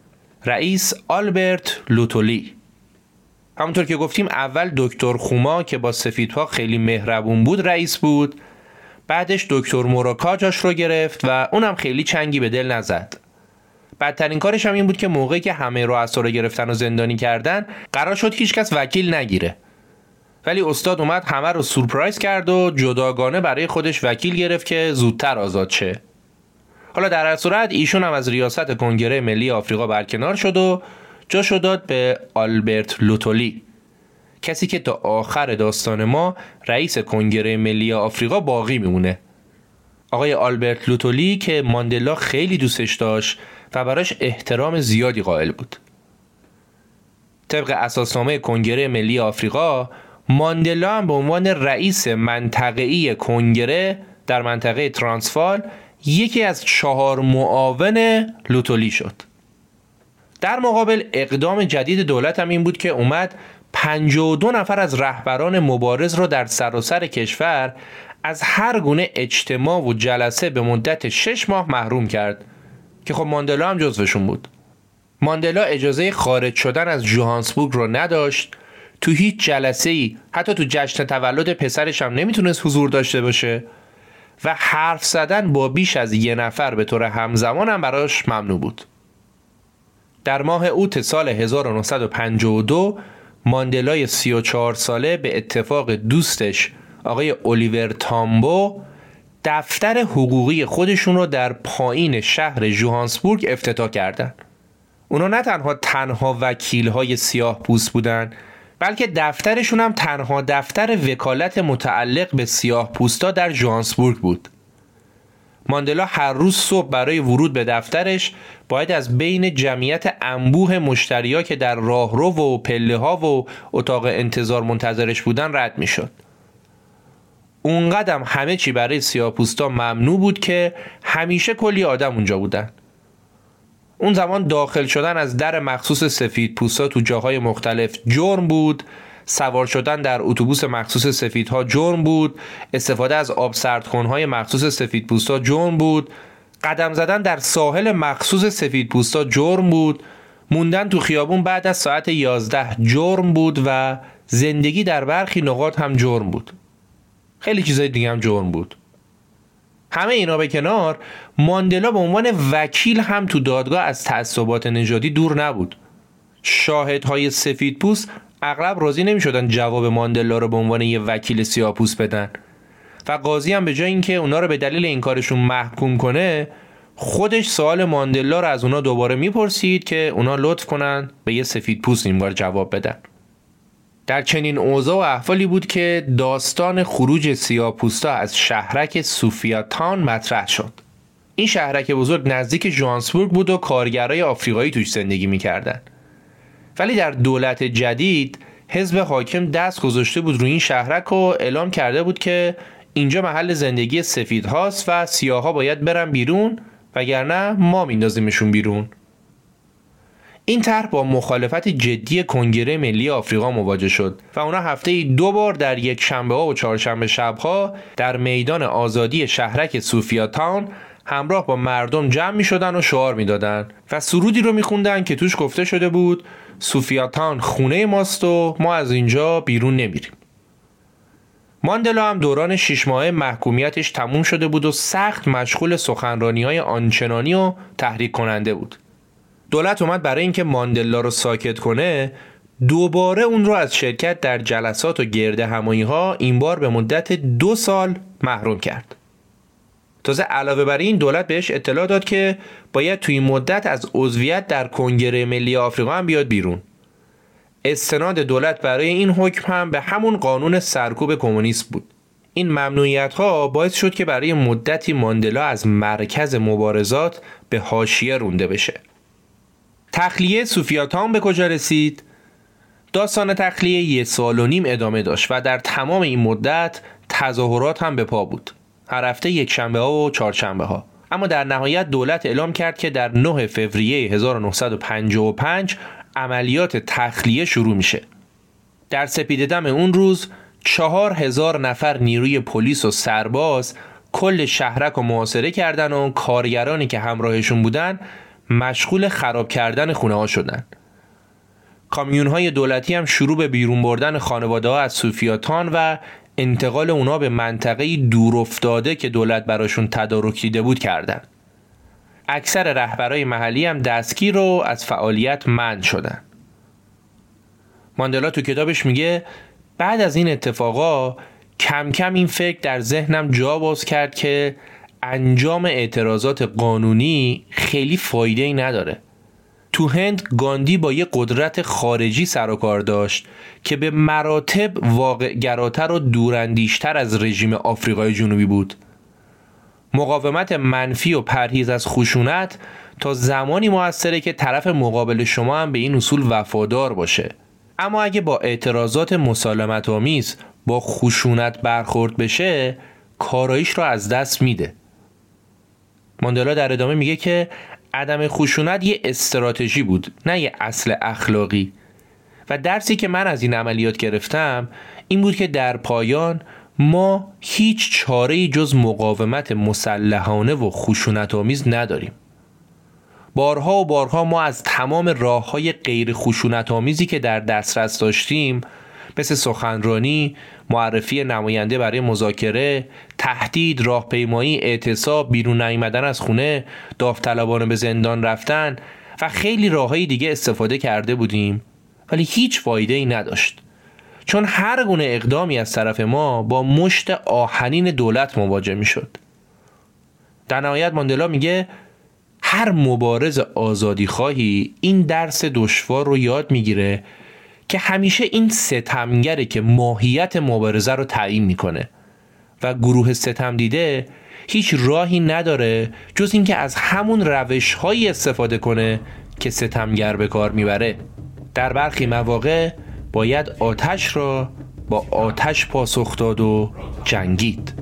رئیس آلبرت لوتولی. همونطور که گفتیم اول دکتر خوما که با سفیدها خیلی مهربون بود رئیس بود بعدش دکتر موراکا جاش رو گرفت و اونم خیلی چنگی به دل نزد. بدترین کارش هم این بود که موقعی که همه رؤسا رو گرفتن و زندانی کردن قرار شد هیچکس وکیل نگیره. ولی استاد اومد همه رو سورپرایز کرد و جداگانه برای خودش وکیل گرفت که زودتر آزاد شه. حالا در هر صورت ایشون هم از ریاست کنگره ملی آفریقا برکنار شد و جاشو داد به آلبرت لوتولی. کسی که تا آخر داستان ما رئیس کنگره ملی آفریقا باقی میمونه. آقای آلبرت لوتولی که ماندلا خیلی دوستش داشت و براش احترام زیادی قائل بود. طبق اساسنامه کنگره ملی آفریقا ماندلا هم به عنوان رئیس منطقه‌ای کنگره در منطقه ترانسفال یکی از چهار معاون لوتولی شد. در مقابل اقدام جدید دولت هم این بود که اومد 52 نفر از رهبران مبارز را در سراسر کشور از هر گونه اجتماع و جلسه به مدت 6 ماه محروم کرد که خب ماندلا هم جزوشون بود. ماندلا اجازه خارج شدن از جوهانسبورگ رو نداشت. تو هیچ جلسه ای حتی تو جشن تولد پسرش هم نمی‌تونست حضور داشته باشه و حرف زدن با بیش از یه نفر به طور همزمان هم براش ممنوع بود در ماه اوت سال 1952 ماندلای 34 ساله به اتفاق دوستش آقای الیور تامبو دفتر حقوقی خودشون رو در پایین شهر جوهانسبورگ افتتاح کردند. اونا نه تنها تنها وکیل های سیاه پوست بودن بلکه دفترشون هم تنها دفتر وکالت متعلق به سیاه پوستا در جوهانسبورگ بود. ماندلا هر روز صبح برای ورود به دفترش باید از بین جمعیت انبوه مشتریا که در راهرو و پله ها و اتاق انتظار منتظرش بودن رد می شد. اونقدم همه چی برای سیاپوستا ممنوع بود که همیشه کلی آدم اونجا بودن. اون زمان داخل شدن از در مخصوص سفید پوستا تو جاهای مختلف جرم بود. سوار شدن در اتوبوس مخصوص سفیدها جرم بود. استفاده از آب سردخونهای مخصوص سفید پوستا جرم بود. قدم زدن در ساحل مخصوص سفید پوستا جرم بود. موندن تو خیابون بعد از ساعت 11 جرم بود و زندگی در برخی نقاط هم جرم بود. خیلی چیزای دیگه هم جرم بود. همه اینا به کنار ماندلا به عنوان وکیل هم تو دادگاه از تعصبات نژادی دور نبود. شاهدهای سفید پوست اغلب راضی نمی شدن جواب ماندلا رو به عنوان یه وکیل سیاپوس بدن. و قاضی هم به جای اینکه اونا رو به دلیل این کارشون محکوم کنه خودش سوال ماندلا رو از اونا دوباره می‌پرسید که اونا لطف کنن به یه سفید پوست بار جواب بدن. در چنین اوضاع و احوالی بود که داستان خروج سیاپوستا از شهرک سوفیاتان مطرح شد. این شهرک بزرگ نزدیک جوانسبورگ بود و کارگرای آفریقایی توش زندگی می‌کردن ولی در دولت جدید حزب حاکم دست گذاشته بود روی این شهرک و اعلام کرده بود که اینجا محل زندگی سفید هاست و سیاها باید برن بیرون وگرنه ما میندازیمشون بیرون. این طرح با مخالفت جدی کنگره ملی آفریقا مواجه شد و اونا هفته دو بار در یک شنبه ها و چهارشنبه شبها در میدان آزادی شهرک سوفیا تاون همراه با مردم جمع می شدن و شعار می دادن و سرودی رو می خوندن که توش گفته شده بود سوفیاتان خونه ماست و ما از اینجا بیرون نمیریم. ماندلا هم دوران شش ماه محکومیتش تموم شده بود و سخت مشغول سخنرانی های آنچنانی و تحریک کننده بود. دولت اومد برای اینکه ماندلا رو ساکت کنه دوباره اون رو از شرکت در جلسات و گرد همایی ها این بار به مدت دو سال محروم کرد. تازه علاوه بر این دولت بهش اطلاع داد که باید توی مدت از عضویت در کنگره ملی آفریقا هم بیاد بیرون. استناد دولت برای این حکم هم به همون قانون سرکوب کمونیست بود. این ممنوعیت ها باعث شد که برای مدتی ماندلا از مرکز مبارزات به حاشیه رونده بشه. تخلیه سوفیاتان به کجا رسید؟ داستان تخلیه یه سال و نیم ادامه داشت و در تمام این مدت تظاهرات هم به پا بود. هر هفته یک شنبه ها و چهارشنبه ها. اما در نهایت دولت اعلام کرد که در 9 فوریه 1955 عملیات تخلیه شروع میشه. در سپیددم اون روز چهار هزار نفر نیروی پلیس و سرباز کل شهرک و محاصره کردن و کارگرانی که همراهشون بودن مشغول خراب کردن خونه ها شدن. کامیون های دولتی هم شروع به بیرون بردن خانواده ها از سوفیاتان و انتقال اونا به منطقه دور افتاده که دولت براشون تدارک دیده بود کردن. اکثر رهبرای محلی هم دستگیر رو از فعالیت منع شدن. ماندلا تو کتابش میگه بعد از این اتفاقا کم کم این فکر در ذهنم جا باز کرد که انجام اعتراضات قانونی خیلی فایده ای نداره. تو هند گاندی با یه قدرت خارجی سر و کار داشت که به مراتب واقع گراتر و دوراندیشتر از رژیم آفریقای جنوبی بود. مقاومت منفی و پرهیز از خشونت تا زمانی موثره که طرف مقابل شما هم به این اصول وفادار باشه. اما اگه با اعتراضات مسالمت آمیز با خشونت برخورد بشه کارایش رو از دست میده. ماندلا در ادامه میگه که عدم خشونت یه استراتژی بود نه یه اصل اخلاقی. و درسی که من از این عملیات گرفتم این بود که در پایان ما هیچ چاره جز مقاومت مسلحانه و خشونت آمیز نداریم. بارها و بارها ما از تمام راه های غیر خشونت آمیزی که در دسترس داشتیم مثل سخنرانی، معرفی نماینده برای مذاکره، تهدید، راهپیمایی، اعتصاب، بیرون نیامدن از خونه، داوطلبانه به زندان رفتن و خیلی راههای دیگه استفاده کرده بودیم. ولی هیچ فایده ای نداشت. چون هر گونه اقدامی از طرف ما با مشت آهنین دولت مواجه می شد در نهایت ماندلا میگه هر مبارز آزادی خواهی این درس دشوار رو یاد می‌گیره که همیشه این ستمگره که ماهیت مبارزه رو تعیین می‌کنه. و گروه ستم دیده هیچ راهی نداره جز اینکه از همون روش هایی استفاده کنه که ستمگر به کار می‌بره. در برخی مواقع باید آتش را با آتش پاسخ داد و جنگید.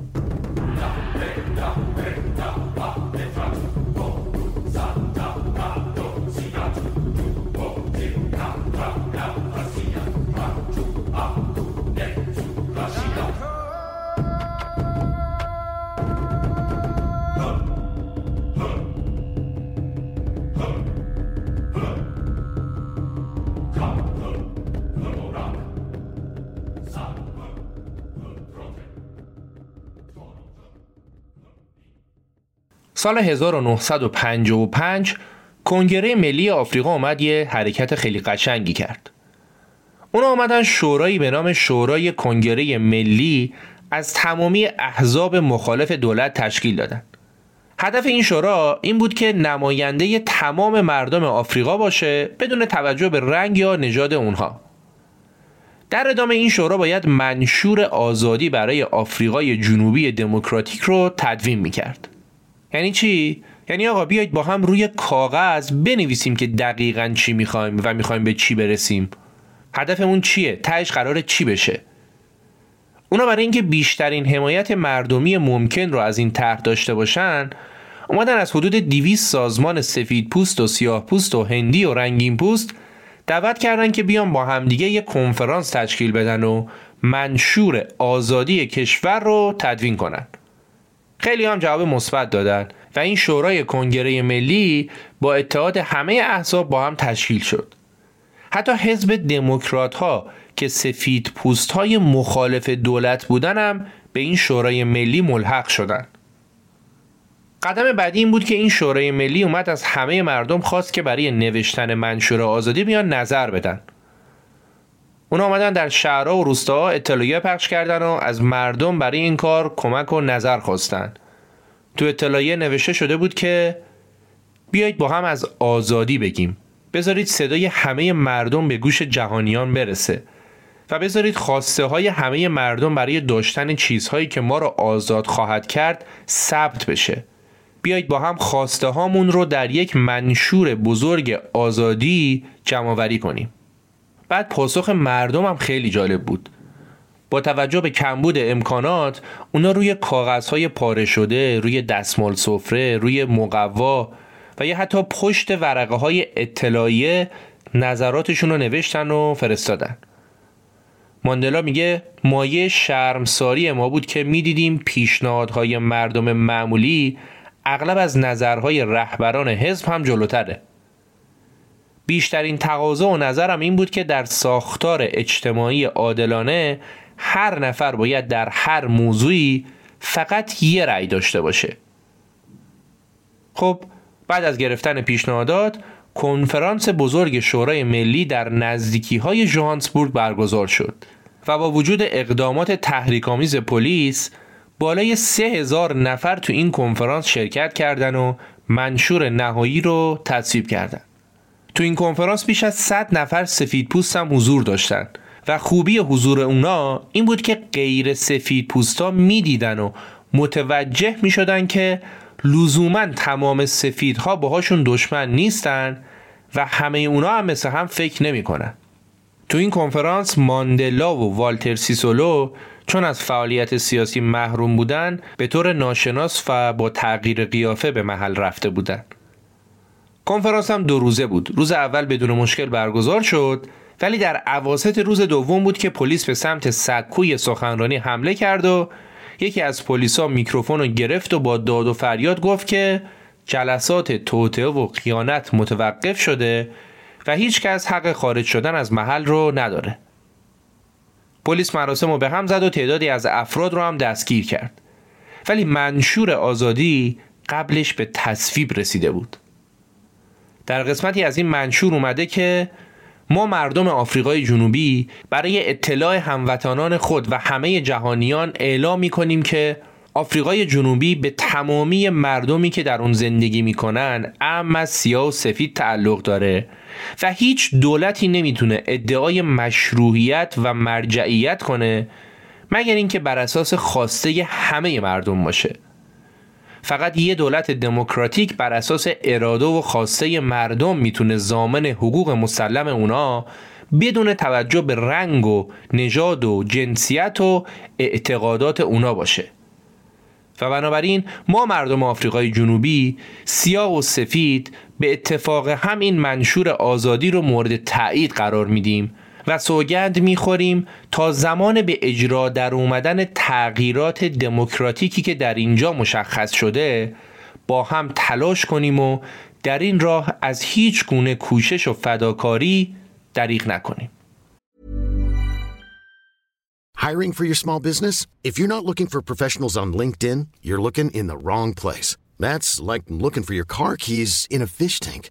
سال 1955 کنگره ملی آفریقا اومد یه حرکت خیلی قشنگی کرد. اونا آمدن شورایی به نام شورای کنگره ملی از تمامی احزاب مخالف دولت تشکیل دادن. هدف این شورا این بود که نماینده تمام مردم آفریقا باشه بدون توجه به رنگ یا نژاد اونها. در ادامه این شورا باید منشور آزادی برای آفریقای جنوبی دموکراتیک رو تدوین می‌کرد. یعنی چی؟ یعنی آقا بیایید با هم روی کاغذ بنویسیم که دقیقا چی می‌خوایم و می‌خوایم به چی برسیم هدفمون چیه؟ تهش قرار چی بشه؟ اونا برای اینکه بیشترین حمایت مردمی ممکن رو از این طرح داشته باشن اومدن از حدود 200 سازمان سفید پوست و سیاه پوست و هندی و رنگین پوست دعوت کردن که بیان با همدیگه یه کنفرانس تشکیل بدن و منشور آزادی کشور رو تدوین کنن خیلی هم جواب مثبت دادن و این شورای کنگره ملی با اتحاد همه احزاب با هم تشکیل شد. حتی حزب دموکرات ها که سفید پوست های مخالف دولت بودن هم به این شورای ملی ملحق شدن. قدم بعدی این بود که این شورای ملی اومد از همه مردم خواست که برای نوشتن منشور آزادی بیان نظر بدن. اونا آمدن در شهرها و روستاها اطلاعیه پخش کردن و از مردم برای این کار کمک و نظر خواستن. تو اطلاعیه نوشته شده بود که بیایید با هم از آزادی بگیم. بذارید صدای همه مردم به گوش جهانیان برسه و بذارید خواسته های همه مردم برای داشتن چیزهایی که ما را آزاد خواهد کرد ثبت بشه. بیایید با هم خواسته هامون رو در یک منشور بزرگ آزادی جمع کنیم. بعد پاسخ مردم هم خیلی جالب بود. با توجه به کمبود امکانات اونا روی کاغذهای پاره شده روی دستمال سفره روی مقوا و یا حتی پشت ورقه های اطلاعیه نظراتشون رو نوشتن و فرستادن. ماندلا میگه مایه شرمساری ما بود که می‌دیدیم پیشنهادهای مردم معمولی اغلب از نظرهای رهبران حزب هم جلوتره. بیشترین تقاضا و نظرم این بود که در ساختار اجتماعی عادلانه هر نفر باید در هر موضوعی فقط یه رأی داشته باشه خب بعد از گرفتن پیشنهادات کنفرانس بزرگ شورای ملی در نزدیکی های جوهانسبورگ برگزار شد و با وجود اقدامات تحریک‌آمیز پلیس بالای سه هزار نفر تو این کنفرانس شرکت کردن و منشور نهایی رو تصویب کردند. تو این کنفرانس بیش از 100 نفر سفید پوست هم حضور داشتن و خوبی حضور اونا این بود که غیر سفید پوستا می‌دیدن و متوجه می شدن که لزوما تمام سفیدها باهاشون دشمن نیستن و همه اونا هم مثل هم فکر نمی کنن. تو این کنفرانس ماندلا و والتر سیسولو چون از فعالیت سیاسی محروم بودن به طور ناشناس و با تغییر قیافه به محل رفته بودند. کنفرانس هم دو روزه بود روز اول بدون مشکل برگزار شد ولی در عواسط روز دوم بود که پلیس به سمت سکوی سخنرانی حمله کرد و یکی از پلیسا میکروفون رو گرفت و با داد و فریاد گفت که جلسات توطعه و خیانت متوقف شده و هیچ کس حق خارج شدن از محل رو نداره. پلیس مراسم رو به هم زد و تعدادی از افراد رو هم دستگیر کرد. ولی منشور آزادی قبلش به تصویب رسیده بود. در قسمتی از این منشور اومده که ما مردم آفریقای جنوبی برای اطلاع هموطنان خود و همه جهانیان اعلام می کنیم که آفریقای جنوبی به تمامی مردمی که در اون زندگی می‌کنن اما سیاه و سفید تعلق داره و هیچ دولتی نمی‌تونه ادعای مشروعیت و مرجعیت کنه مگر اینکه بر اساس خواسته همه مردم باشه. فقط یه دولت دموکراتیک بر اساس اراده و خواسته مردم می‌تونه زامن حقوق مسلم اونا بدون توجه به رنگ و نژاد و جنسیت و اعتقادات اونا باشه. و بنابراین ما مردم آفریقای جنوبی سیاه و سفید به اتفاق همین منشور آزادی رو مورد تایید قرار میدیم. و سوگند می‌خوریم تا زمان به اجرا در اومدن تغییرات دموکراتیکی که در اینجا مشخص شده با هم تلاش کنیم و در این راه از هیچ گونه کوشش و فداکاری دریغ نکنیم. Hiring for your small business? If you're not looking for professionals on LinkedIn, you're looking in the wrong place. That's like looking for your car keys in a fish tank.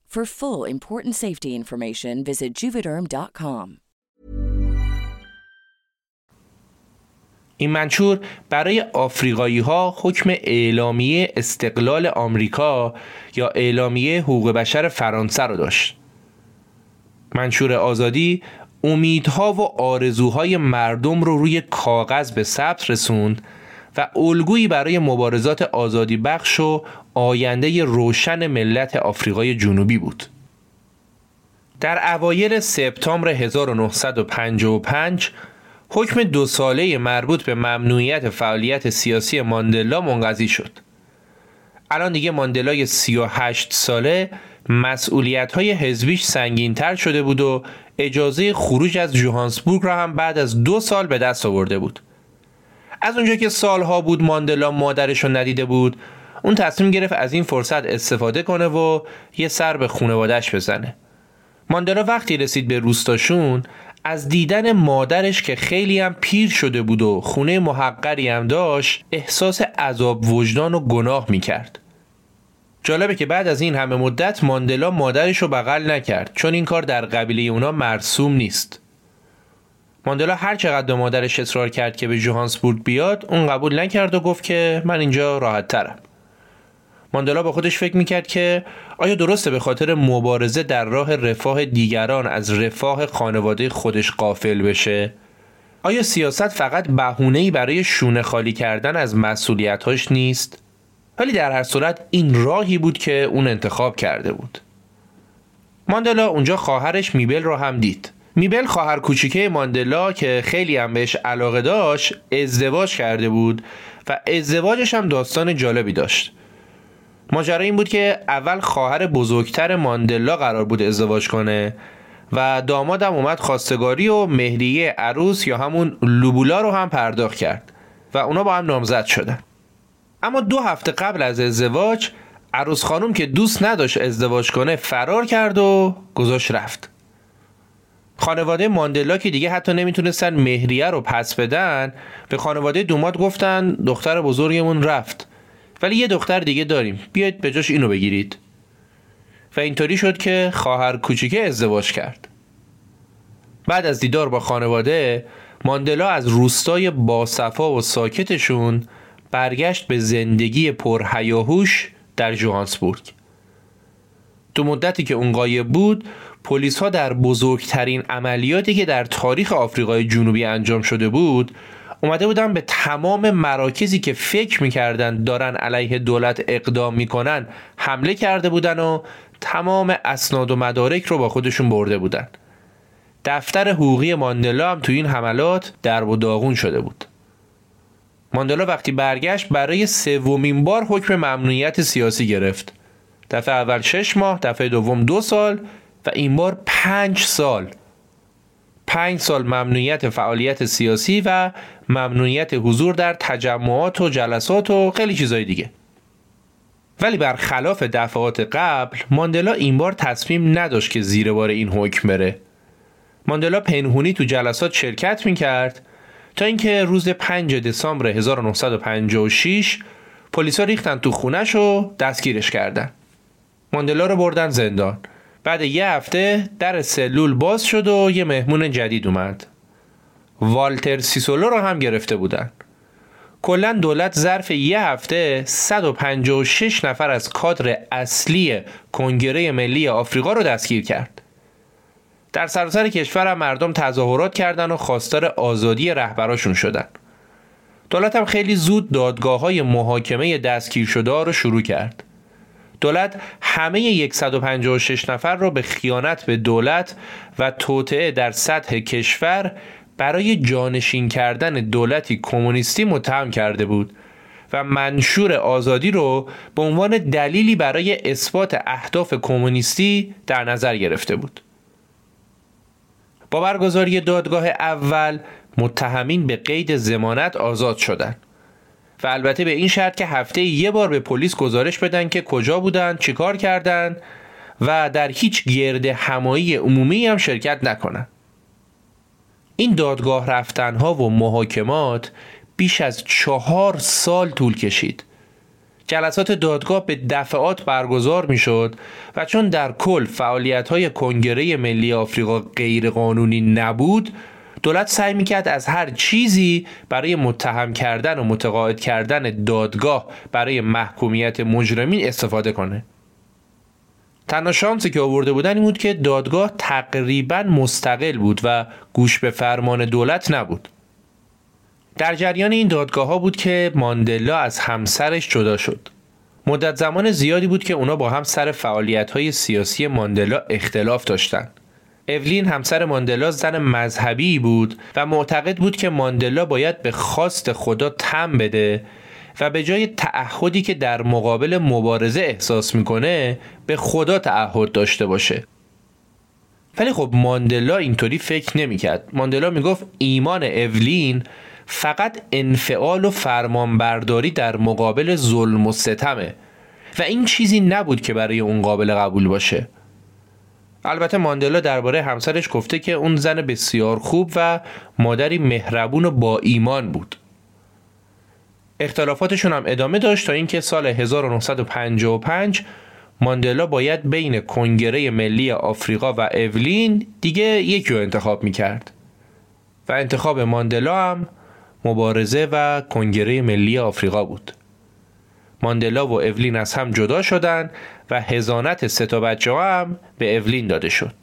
For full important safety information, visit juvederm.com. این منشور برای آفریقایی ها حکم اعلامیه استقلال آمریکا یا اعلامیه حقوق بشر فرانسه را داشت. منشور آزادی امیدها و آرزوهای مردم رو روی کاغذ به ثبت رسوند و الگویی برای مبارزات آزادی بخش و آینده روشن ملت آفریقای جنوبی بود. در اوایل سپتامبر 1955 حکم دو ساله مربوط به ممنوعیت فعالیت سیاسی ماندلا منقضی شد. الان دیگه ماندلای 38 ساله مسئولیت های حزبیش سنگین تر شده بود و اجازه خروج از جوهانسبورگ را هم بعد از دو سال به دست آورده بود. از اونجا که سالها بود ماندلا مادرش رو ندیده بود اون تصمیم گرفت از این فرصت استفاده کنه و یه سر به خونوادش بزنه. ماندلا وقتی رسید به روستاشون از دیدن مادرش که خیلی هم پیر شده بود و خونه محقری هم داشت احساس عذاب وجدان و گناه می‌کرد. جالبه که بعد از این همه مدت ماندلا مادرش رو بغل نکرد چون این کار در قبیله اونا مرسوم نیست. ماندلا هر چقدر به مادرش اصرار کرد که به جوهانسبورگ بیاد اون قبول نکرد و گفت که من اینجا راحت ترم. ماندلا با خودش فکر می‌کرد که آیا درسته به خاطر مبارزه در راه رفاه دیگران از رفاه خانواده خودش قافل بشه؟ آیا سیاست فقط بهونه‌ای برای شونه خالی کردن از مسئولیتاش نیست؟ ولی در هر صورت این راهی بود که اون انتخاب کرده بود. ماندلا اونجا خواهرش میبل را هم دید. میبل خواهر کوچیکه ماندلا که خیلی هم بهش علاقه داشت ازدواج کرده بود و ازدواجش هم داستان جالبی داشت ماجرا این بود که اول خواهر بزرگتر ماندلا قرار بود ازدواج کنه و دامادم اومد خواستگاری و مهریه عروس یا همون لوبولا رو هم پرداخت کرد و اونا با هم نامزد شدن. اما دو هفته قبل از ازدواج عروس خانم که دوست نداشت ازدواج کنه فرار کرد و گذاشت رفت. خانواده ماندلا که دیگه حتی نمی‌تونستن مهریه رو پس بدن به خانواده دومات گفتن دختر بزرگمون رفت. ولی یه دختر دیگه داریم. بیاید به جاش اینو بگیرید. و اینطوری شد که خواهر کوچیکه ازدواج کرد. بعد از دیدار با خانواده ماندلا از روستای باصفا و ساکتشون برگشت به زندگی پرهیاهوش در جوهانسبورگ. تو مدتی که اون قایب بود پلیس ها در بزرگترین عملیاتی که در تاریخ آفریقای جنوبی انجام شده بود اومده بودن به تمام مراکزی که فکر می‌کردن دارن علیه دولت اقدام می‌کنن حمله کرده بودن و تمام اسناد و مدارک رو با خودشون برده بودن. دفتر حقوقی ماندلا هم تو این حملات در و داغون شده بود. ماندلا وقتی برگشت برای سومین بار حکم ممنوعیت سیاسی گرفت. دفعه اول شش ماه دفعه دوم دو سال و این بار پنج سال. پنج سال ممنوعیت فعالیت سیاسی و ممنوعیت حضور در تجمعات و جلسات و خیلی چیزای دیگه. ولی برخلاف دفعات قبل ماندلا این بار تصمیم نداشت که زیر بار این حکم بره. ماندلا پنهونی تو جلسات شرکت می‌کرد تا اینکه روز 5 دسامبر 1956 پلیسا ریختن تو خونش و دستگیرش کردن. ماندلا رو بردن زندان. بعد یه هفته در سلول باز شد و یه مهمون جدید اومد. والتر سیسولو رو هم گرفته بودن. کلا دولت ظرف یه هفته 156 نفر از کادر اصلی کنگره ملی آفریقا رو دستگیر کرد. در سراسر کشور هم مردم تظاهرات کردن و خواستار آزادی رهبراشون شدن. دولت هم خیلی زود دادگاه های محاکمه دستگیر شده رو شروع کرد. دولت همه 156 نفر را به خیانت به دولت و توطعه در سطح کشور برای جانشین کردن دولتی کمونیستی متهم کرده بود و منشور آزادی رو به عنوان دلیلی برای اثبات اهداف کمونیستی در نظر گرفته بود. با برگزاری دادگاه اول متهمین به قید زمانت آزاد شدند. و البته به این شرط که هفته یه بار به پلیس گزارش بدن که کجا بودن چیکار کردن و در هیچ گرد همایی عمومی هم شرکت نکنن این دادگاه رفتنها و محاکمات بیش از چهار سال طول کشید. جلسات دادگاه به دفعات برگزار می شد و چون در کل فعالیت های کنگره ملی آفریقا غیرقانونی نبود دولت سعی می‌کرد از هر چیزی برای متهم کردن و متقاعد کردن دادگاه برای محکومیت مجرمین استفاده کنه. تنها شانسی که آورده بودن این بود که دادگاه تقریبا مستقل بود و گوش به فرمان دولت نبود. در جریان این دادگاه ها بود که ماندلا از همسرش جدا شد. مدت زمان زیادی بود که اونا با هم سر فعالیت های سیاسی ماندلا اختلاف داشتند اولین همسر ماندلا زن مذهبی بود و معتقد بود که ماندلا باید به خواست خدا تم بده و به جای تعهدی که در مقابل مبارزه احساس می‌کنه به خدا تعهد داشته باشه. ولی خب ماندلا اینطوری فکر نمی‌کرد. ماندلا می‌گفت ایمان اولین فقط انفعال و فرمانبرداری در مقابل ظلم و ستمه. و این چیزی نبود که برای اون قابل قبول باشه. البته ماندلا درباره همسرش گفته که اون زن بسیار خوب و مادری مهربون و با ایمان بود. اختلافاتشون هم ادامه داشت تا اینکه سال 1955 ماندلا باید بین کنگره ملی آفریقا و اولین دیگه یکی رو انتخاب می‌کرد و انتخاب ماندلا هم مبارزه و کنگره ملی آفریقا بود. ماندلا و اولین از هم جدا شدند و هزانت سه تا بچه هم به اولین داده شد.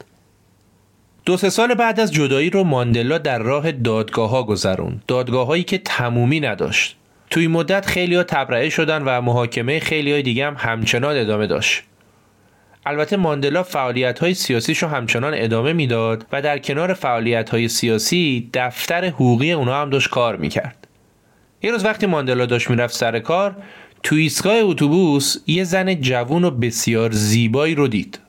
دو سه سال بعد از جدایی رو ماندلا در راه دادگاه ها گذرون. دادگاه هایی که تمومی نداشت. توی مدت خیلی ها تبرئه شدن و محاکمه خیلی های دیگه هم همچنان ادامه داشت. البته ماندلا فعالیت های سیاسیش رو همچنان ادامه می‌داد و در کنار فعالیت های سیاسی دفتر حقوقی اونا هم داشت کار می‌کرد. یه روز وقتی ماندلا داشت می‌رفت سر کار تو ایستگاه اتوبوس یه زن جوون و بسیار زیبایی رو دید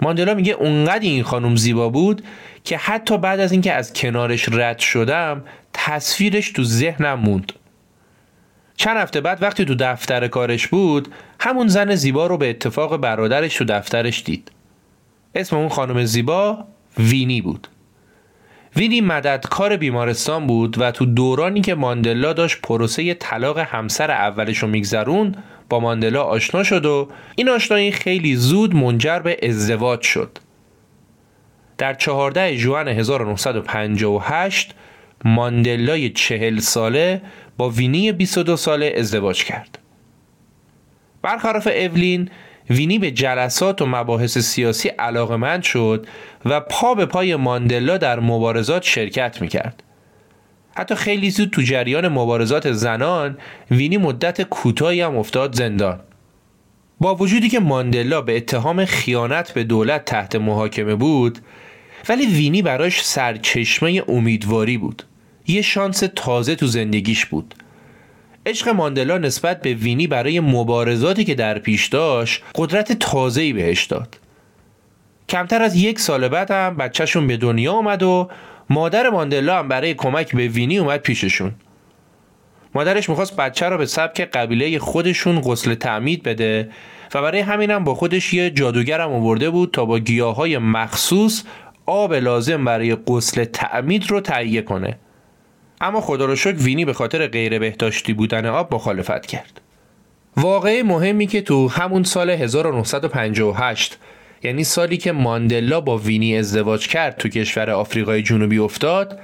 ماندلا میگه اونقدر این خانم زیبا بود که حتی بعد از اینکه از کنارش رد شدم تصویرش تو ذهنم موند چند هفته بعد وقتی تو دفتر کارش بود همون زن زیبا رو به اتفاق برادرش تو دفترش دید. اسم اون خانم زیبا وینی بود. وینی مددکار بیمارستان بود و تو دورانی که ماندلا داشت پروسه طلاق همسر اولش رو میگذرون با ماندلا آشنا شد و این آشنایی خیلی زود منجر به ازدواج شد. در 14 جوان 1958 ماندلای چهل ساله با وینی 22 ساله ازدواج کرد برخلاف اولین وینی به جلسات و مباحث سیاسی علاقمند شد و پا به پای ماندلا در مبارزات شرکت می‌کرد. حتی خیلی زود تو جریان مبارزات زنان وینی مدت کوتاهی هم افتاد زندان. با وجودی که ماندلا به اتهام خیانت به دولت تحت محاکمه بود ولی وینی براش سرچشمه امیدواری بود. یه شانس تازه تو زندگیش بود. عشق ماندلا نسبت به وینی برای مبارزاتی که در پیش داشت قدرت تازه‌ای بهش داد. کمتر از یک سال بعد هم بچهشون به دنیا اومد و مادر ماندلا هم برای کمک به وینی اومد پیششون. مادرش می‌خواست بچه رو به سبک قبیله خودشون غسل تعمید بده و برای همینم با خودش یه جادوگرم آورده بود تا با گیاهای مخصوص آب لازم برای غسل تعمید رو تهیه کنه. اما خدا رو شکر وینی به خاطر غیر بهداشتی بودن آب مخالفت کرد. واقعه مهمی که تو همون سال 1958 یعنی سالی که ماندلا با وینی ازدواج کرد تو کشور آفریقای جنوبی افتاد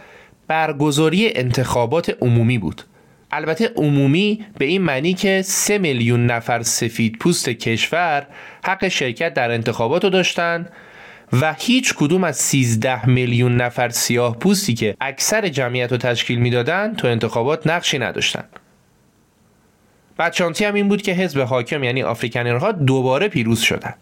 برگزاری انتخابات عمومی بود البته عمومی به این معنی که سه میلیون نفر سفید پوست کشور حق شرکت در انتخابات رو داشتن و هیچ کدوم از 13 میلیون نفر سیاه پوستی که اکثر جمعیت رو تشکیل می‌دادند تو انتخابات نقشی نداشتن. بدشانسی هم این بود که حزب حاکم یعنی آفریکنرها دوباره پیروز شدند.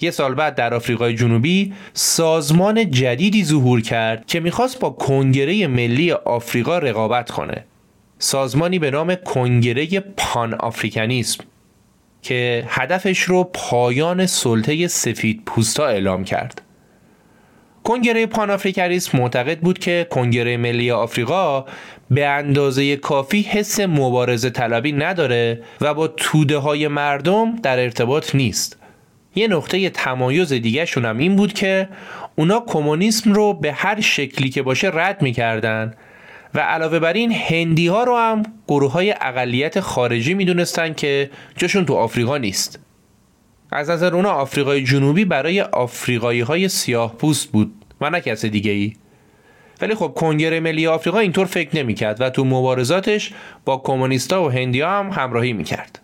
یه سال بعد در آفریقای جنوبی سازمان جدیدی ظهور کرد که می‌خواست با کنگره ملی آفریقا رقابت کنه. سازمانی به نام کنگره پان آفریکنیسم که هدفش رو پایان سلطه سفید پوستا اعلام کرد. کنگره پان آفریکنیسم معتقد بود که کنگره ملی آفریقا به اندازه کافی حس مبارزه طلبی نداره و با توده های مردم در ارتباط نیست. یه نقطه تمایز دیگه هم این بود که اونا کمونیسم رو به هر شکلی که باشه رد می‌کردن و علاوه بر این هندی ها رو هم گروه های اقلیت خارجی می‌دونستن که جاشون تو آفریقا نیست. از نظر اونا آفریقای جنوبی برای آفریقایی های سیاه پوست بود و نه کس دیگه ای ولی خب کنگره ملی آفریقا اینطور فکر نمی‌کرد و تو مبارزاتش با کمونیستا و هندی هم همراهی می‌کرد.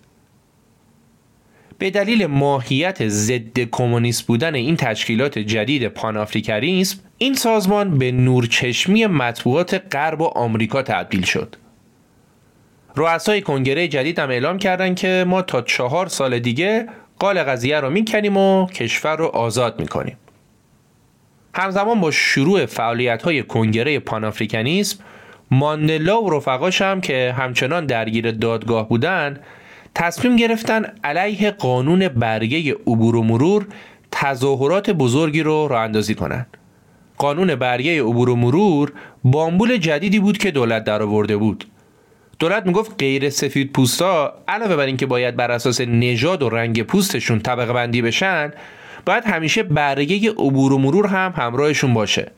به دلیل ماهیت ضد کمونیست بودن این تشکیلات جدید پانافریکانیسم این سازمان به نورچشمی مطبوعات غرب و آمریکا تبدیل شد رؤسای کنگره جدید هم اعلام کردند که ما تا چهار سال دیگه قال قضیه رو می‌کنیم و کشور رو آزاد می‌کنیم همزمان با شروع فعالیت های کنگره پانافریکانیسم ماندلا و رفقاش هم که همچنان درگیر دادگاه بودند تصمیم گرفتن علیه قانون برگه عبور و مرور تظاهرات بزرگی رو راه اندازی کنند. قانون برگه عبور و مرور بامبول جدیدی بود که دولت درآورده بود. دولت می‌گفت غیر سفید پوستا علاوه بر اینکه باید بر اساس نژاد و رنگ پوستشون طبقه بندی بشن باید همیشه برگه عبور و مرور هم همراهشون باشه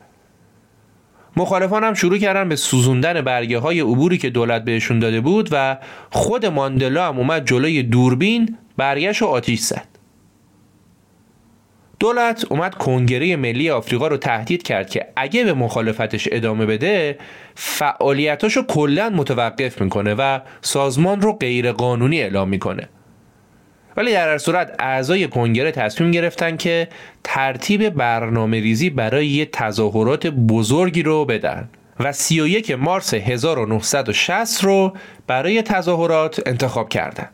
مخالفان هم شروع کردن به سوزوندن برگه های عبوری که دولت بهشون داده بود و خود ماندلا هم اومد جلوی دوربین برگش رو آتیش زد دولت اومد کنگره ملی آفریقا رو تهدید کرد که اگه به مخالفتش ادامه بده فعالیتاشو کلا متوقف می‌کنه و سازمان رو غیر قانونی اعلام می‌کنه ولی در هر صورت اعضای کنگره تصمیم گرفتن که ترتیب برنامه ریزی برای یه تظاهرات بزرگی رو بدن و 31 مارس 1960 رو برای تظاهرات انتخاب کردند.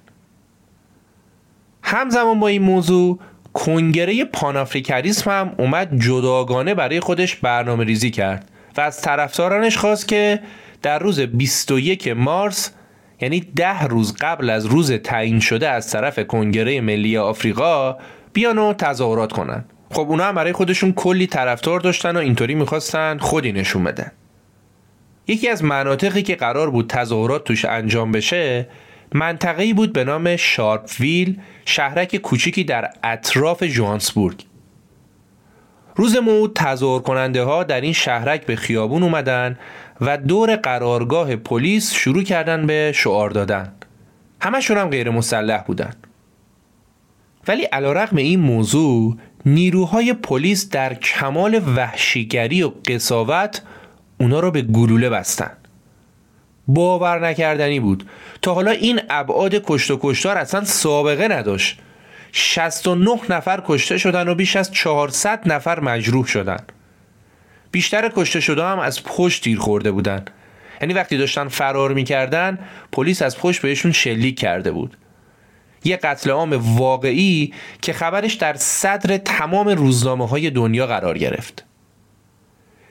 همزمان با این موضوع کنگره پانافریکاریسم هم اومد جداگانه برای خودش برنامه ریزی کرد و از طرفدارانش خواست که در روز 21 مارس یعنی ده روز قبل از روز تعیین شده از طرف کنگره ملی آفریقا بیان و تظاهرات کنن خب اونا هم برای خودشون کلی طرفدار داشتن و اینطوری می‌خواستن خودی نشون بدن. یکی از مناطقی که قرار بود تظاهرات توش انجام بشه منطقه‌ای بود به نام شارپویل شهرک کوچیکی در اطراف جوانسبورگ. روز موعود تظاهر کننده ها در این شهرک به خیابون اومدن و دور قرارگاه پلیس شروع کردن به شعار دادن. همشون هم غیر مسلح بودن. ولی علیرغم این موضوع نیروهای پلیس در کمال وحشیگری و قصاوت اونا رو به گلوله بستن. باور نکردنی بود. تا حالا این ابعاد کشت و کشتار اصلا سابقه نداشت. 69 نفر کشته شدن و بیش از 400 نفر مجروح شدن. بیشتر کشته شده هم از پشت تیر خورده بودن. یعنی وقتی داشتن فرار می‌کردن پلیس از پشت بهشون شلیک کرده بود. یه قتل عام واقعی که خبرش در صدر تمام روزنامه های دنیا قرار گرفت.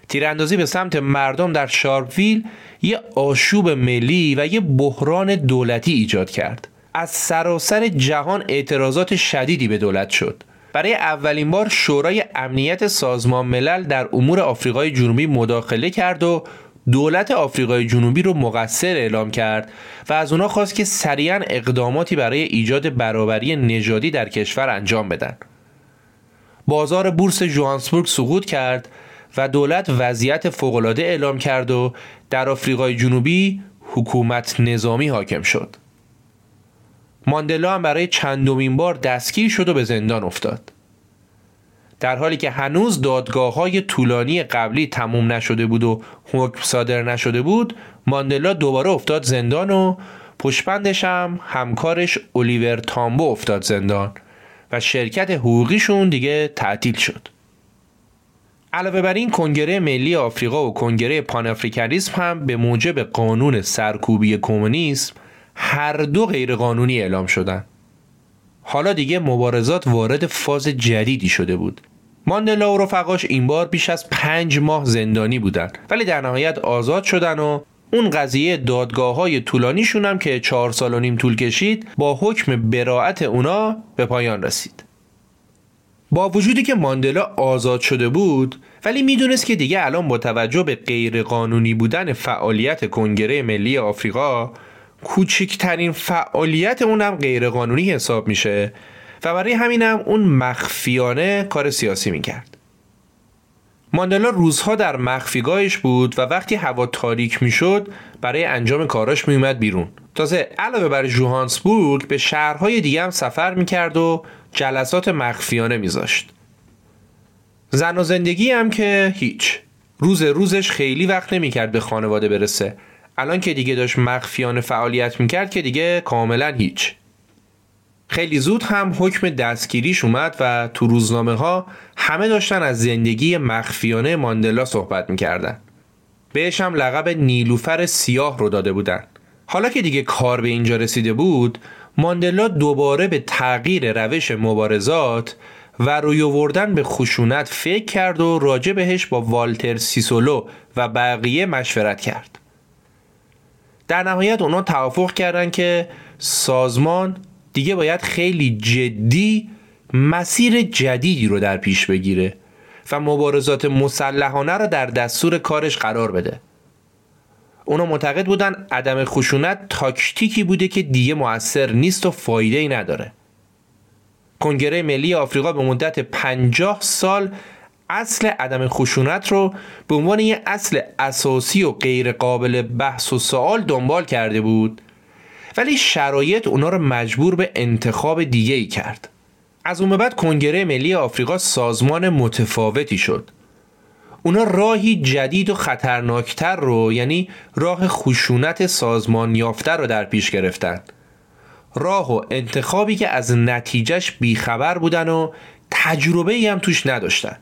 تیراندازی به سمت مردم در شارپویل یه آشوب ملی و یه بحران دولتی ایجاد کرد از سراسر جهان اعتراضات شدیدی به دولت شد برای اولین بار شورای امنیت سازمان ملل در امور آفریقای جنوبی مداخله کرد و دولت آفریقای جنوبی رو مقصر اعلام کرد و از اونا خواست که سریعا اقداماتی برای ایجاد برابری نژادی در کشور انجام بدن. بازار بورس جوهانسبورگ سقوط کرد و دولت وضعیت فوقالعاده اعلام کرد و در آفریقای جنوبی حکومت نظامی حاکم شد. ماندلا هم برای چندمین بار دستگیر شد و به زندان افتاد. در حالی که هنوز دادگاه های طولانی قبلی تموم نشده بود و حکم صادر نشده بود ماندلا دوباره افتاد زندان و پشپندش هم همکارش الیور تامبو افتاد زندان و شرکت حقوقیشون دیگه تعطیل شد علاوه بر این کنگره ملی آفریقا و کنگره پانافریکانیسم هم به موجب قانون سرکوبی کمونیسم هر دو غیرقانونی اعلام شدند. حالا دیگه مبارزات وارد فاز جدیدی شده بود. ماندلا و رفقاش این بار بیش از پنج ماه زندانی بودن. ولی در نهایت آزاد شدن و اون قضیه دادگاه های طولانیشون هم که چهار سال و نیم طول کشید با حکم براعت اونا به پایان رسید. با وجودی که ماندلا آزاد شده بود ولی می‌دونست که دیگه الان با توجه به غیرقانونی بودن فعالیت کنگره ملی آفریقا کوچکترین فعالیت اونم غیرقانونی حساب میشه و برای همینم اون مخفیانه کار سیاسی می‌کرد. ماندلا روزها در مخفیگاهش بود و وقتی هوا تاریک می‌شد برای انجام کاراش میومد بیرون. تازه علاوه بر جوهانسبورگ به شهرهای دیگه هم سفر می‌کرد و جلسات مخفیانه میذاشت. زن و زندگی هم که هیچ. روز روزش خیلی وقت نمی‌کرد به خانواده برسه. الان که دیگه داشت مخفیانه فعالیت می‌کرد که دیگه کاملا هیچ. خیلی زود هم حکم دستگیریش اومد و تو روزنامه ها همه داشتن از زندگی مخفیانه ماندلا صحبت می‌کردن. بهش هم لقب نیلوفر سیاه رو داده بودن. حالا که دیگه کار به اینجا رسیده بود ماندلا دوباره به تغییر روش مبارزات و روی آوردن به خشونت فکر کرد و راجع بهش با والتر سیسولو و بقیه مشورت کرد. در نهایت اونا توافق کردن که سازمان دیگه باید خیلی جدی مسیر جدیدی رو در پیش بگیره و مبارزات مسلحانه رو در دستور کارش قرار بده. اونا معتقد بودن عدم خشونت تاکتیکی بوده که دیگه موثر نیست و فایده ای نداره. کنگره ملی آفریقا به مدت 50 سال اصل عدم خشونت رو به عنوان یه اصل اساسی و غیر قابل بحث و سوال دنبال کرده بود ولی شرایط اونا رو مجبور به انتخاب دیگه ای کرد. از اون بعد کنگره ملی آفریقا سازمان متفاوتی شد. اونا راهی جدید و خطرناکتر رو یعنی راه خشونت سازمان یافته رو در پیش گرفتن. راه و انتخابی که از نتیجهش بیخبر بودن و تجربه ای هم توش نداشتن.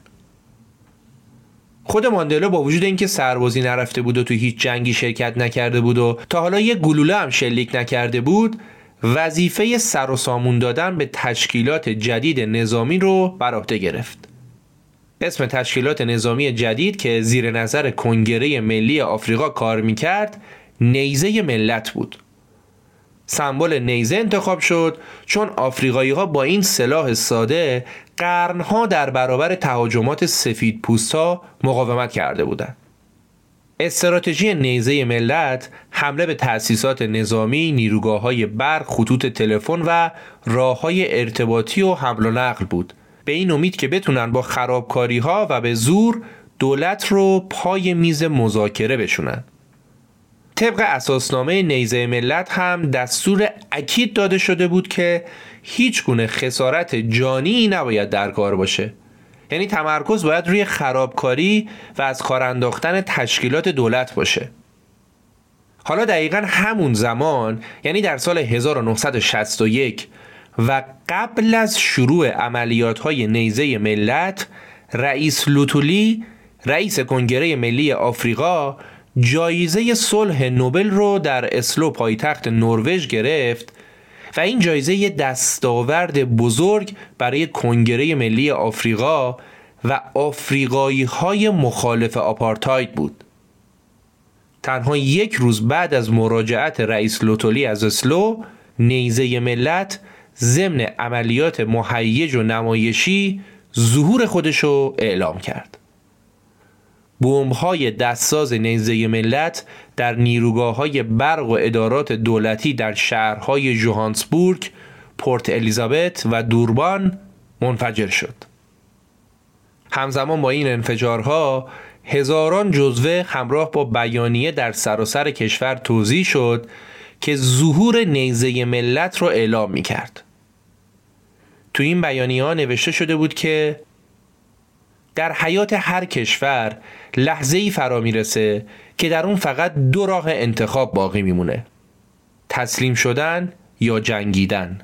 خود ماندلا با وجود اینکه سربازی نرفته بود و تو هیچ جنگی شرکت نکرده بود و تا حالا یه گلوله هم شلیک نکرده بود وظیفه سر و سامون دادن به تشکیلات جدید نظامی رو بر عهده گرفت. اسم تشکیلات نظامی جدید که زیر نظر کنگره ملی آفریقا کار می‌کرد نیزه ملت بود سمبل نیزه انتخاب شد چون آفریقایی ها با این سلاح ساده قرنها در برابر تهاجمات سفید پوستا مقاومت کرده بودند. استراتژی نیزه ملت حمله به تأسیسات نظامی، نیروگاه های برق، خطوط تلفن و راه های ارتباطی و حمل و نقل بود به این امید که بتونن با خرابکاری ها و به زور دولت رو پای میز مذاکره بشونن. طبق اساسنامه نیزه ملت هم دستور اکید داده شده بود که هیچ گونه خسارت جانی نباید در کار باشه. یعنی تمرکز باید روی خرابکاری و از کار انداختن تشکیلات دولت باشه. حالا دقیقا همون زمان یعنی در سال 1961 و قبل از شروع عملیات های نیزه ملت رئیس لوتولی رئیس کنگره ملی آفریقا جایزه صلح نوبل رو در اسلو پایتخت نروژ گرفت و این جایزه دستاورد بزرگ برای کنگره ملی آفریقا و آفریقایی های مخالف آپارتاید بود. تنها یک روز بعد از مراجعت رئیس لوتولی از اسلو نیزه ملت ضمن عملیات مهیج و نمایشی ظهور خودشو اعلام کرد های دستساز نیزه ملت در نیروگاه های برق و ادارات دولتی در شهرهای جوهانسبورگ، پورت الیزابت و دوربان منفجر شد. همزمان با این انفجارها هزاران جزوه همراه با بیانیه در سراسر کشور توضیح شد که ظهور نیزه ملت را اعلام می کرد. تو این بیانیه ها نوشته شده بود که در حیات هر کشور لحظه ای فرا می‌رسه که در اون فقط دو راه انتخاب باقی میمونه. تسلیم شدن یا جنگیدن.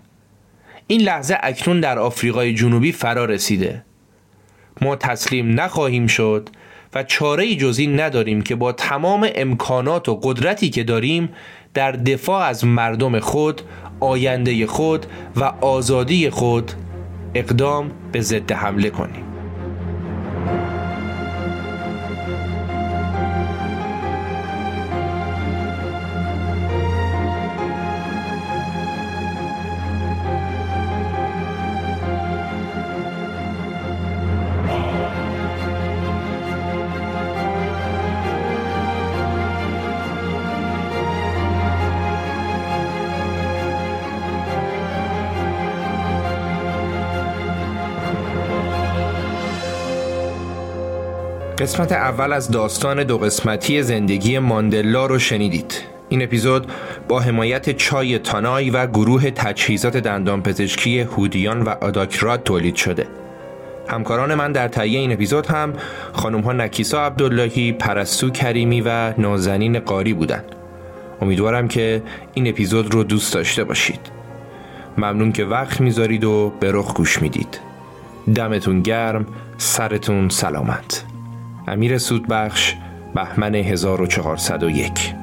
این لحظه اکنون در آفریقای جنوبی فرا رسیده. ما تسلیم نخواهیم شد و چاره جزی نداریم که با تمام امکانات و قدرتی که داریم در دفاع از مردم خود آینده خود و آزادی خود اقدام به ضد حمله کنیم. قسمت اول از داستان دو قسمتی زندگی ماندلا رو شنیدید این اپیزود با حمایت چای تانای و گروه تجهیزات دندانپزشکی هودیان و آداکرات تولید شده همکاران من در تهیه این اپیزود هم خانم ها نکیسا عبداللهی، پرستو کریمی و نازنین قاری بودند. امیدوارم که این اپیزود رو دوست داشته باشید. ممنون که وقت می‌ذارید و به رخ گوش می‌دید. دمتون گرم، سرتون سلامت. امیر سودبخش بهمن 1401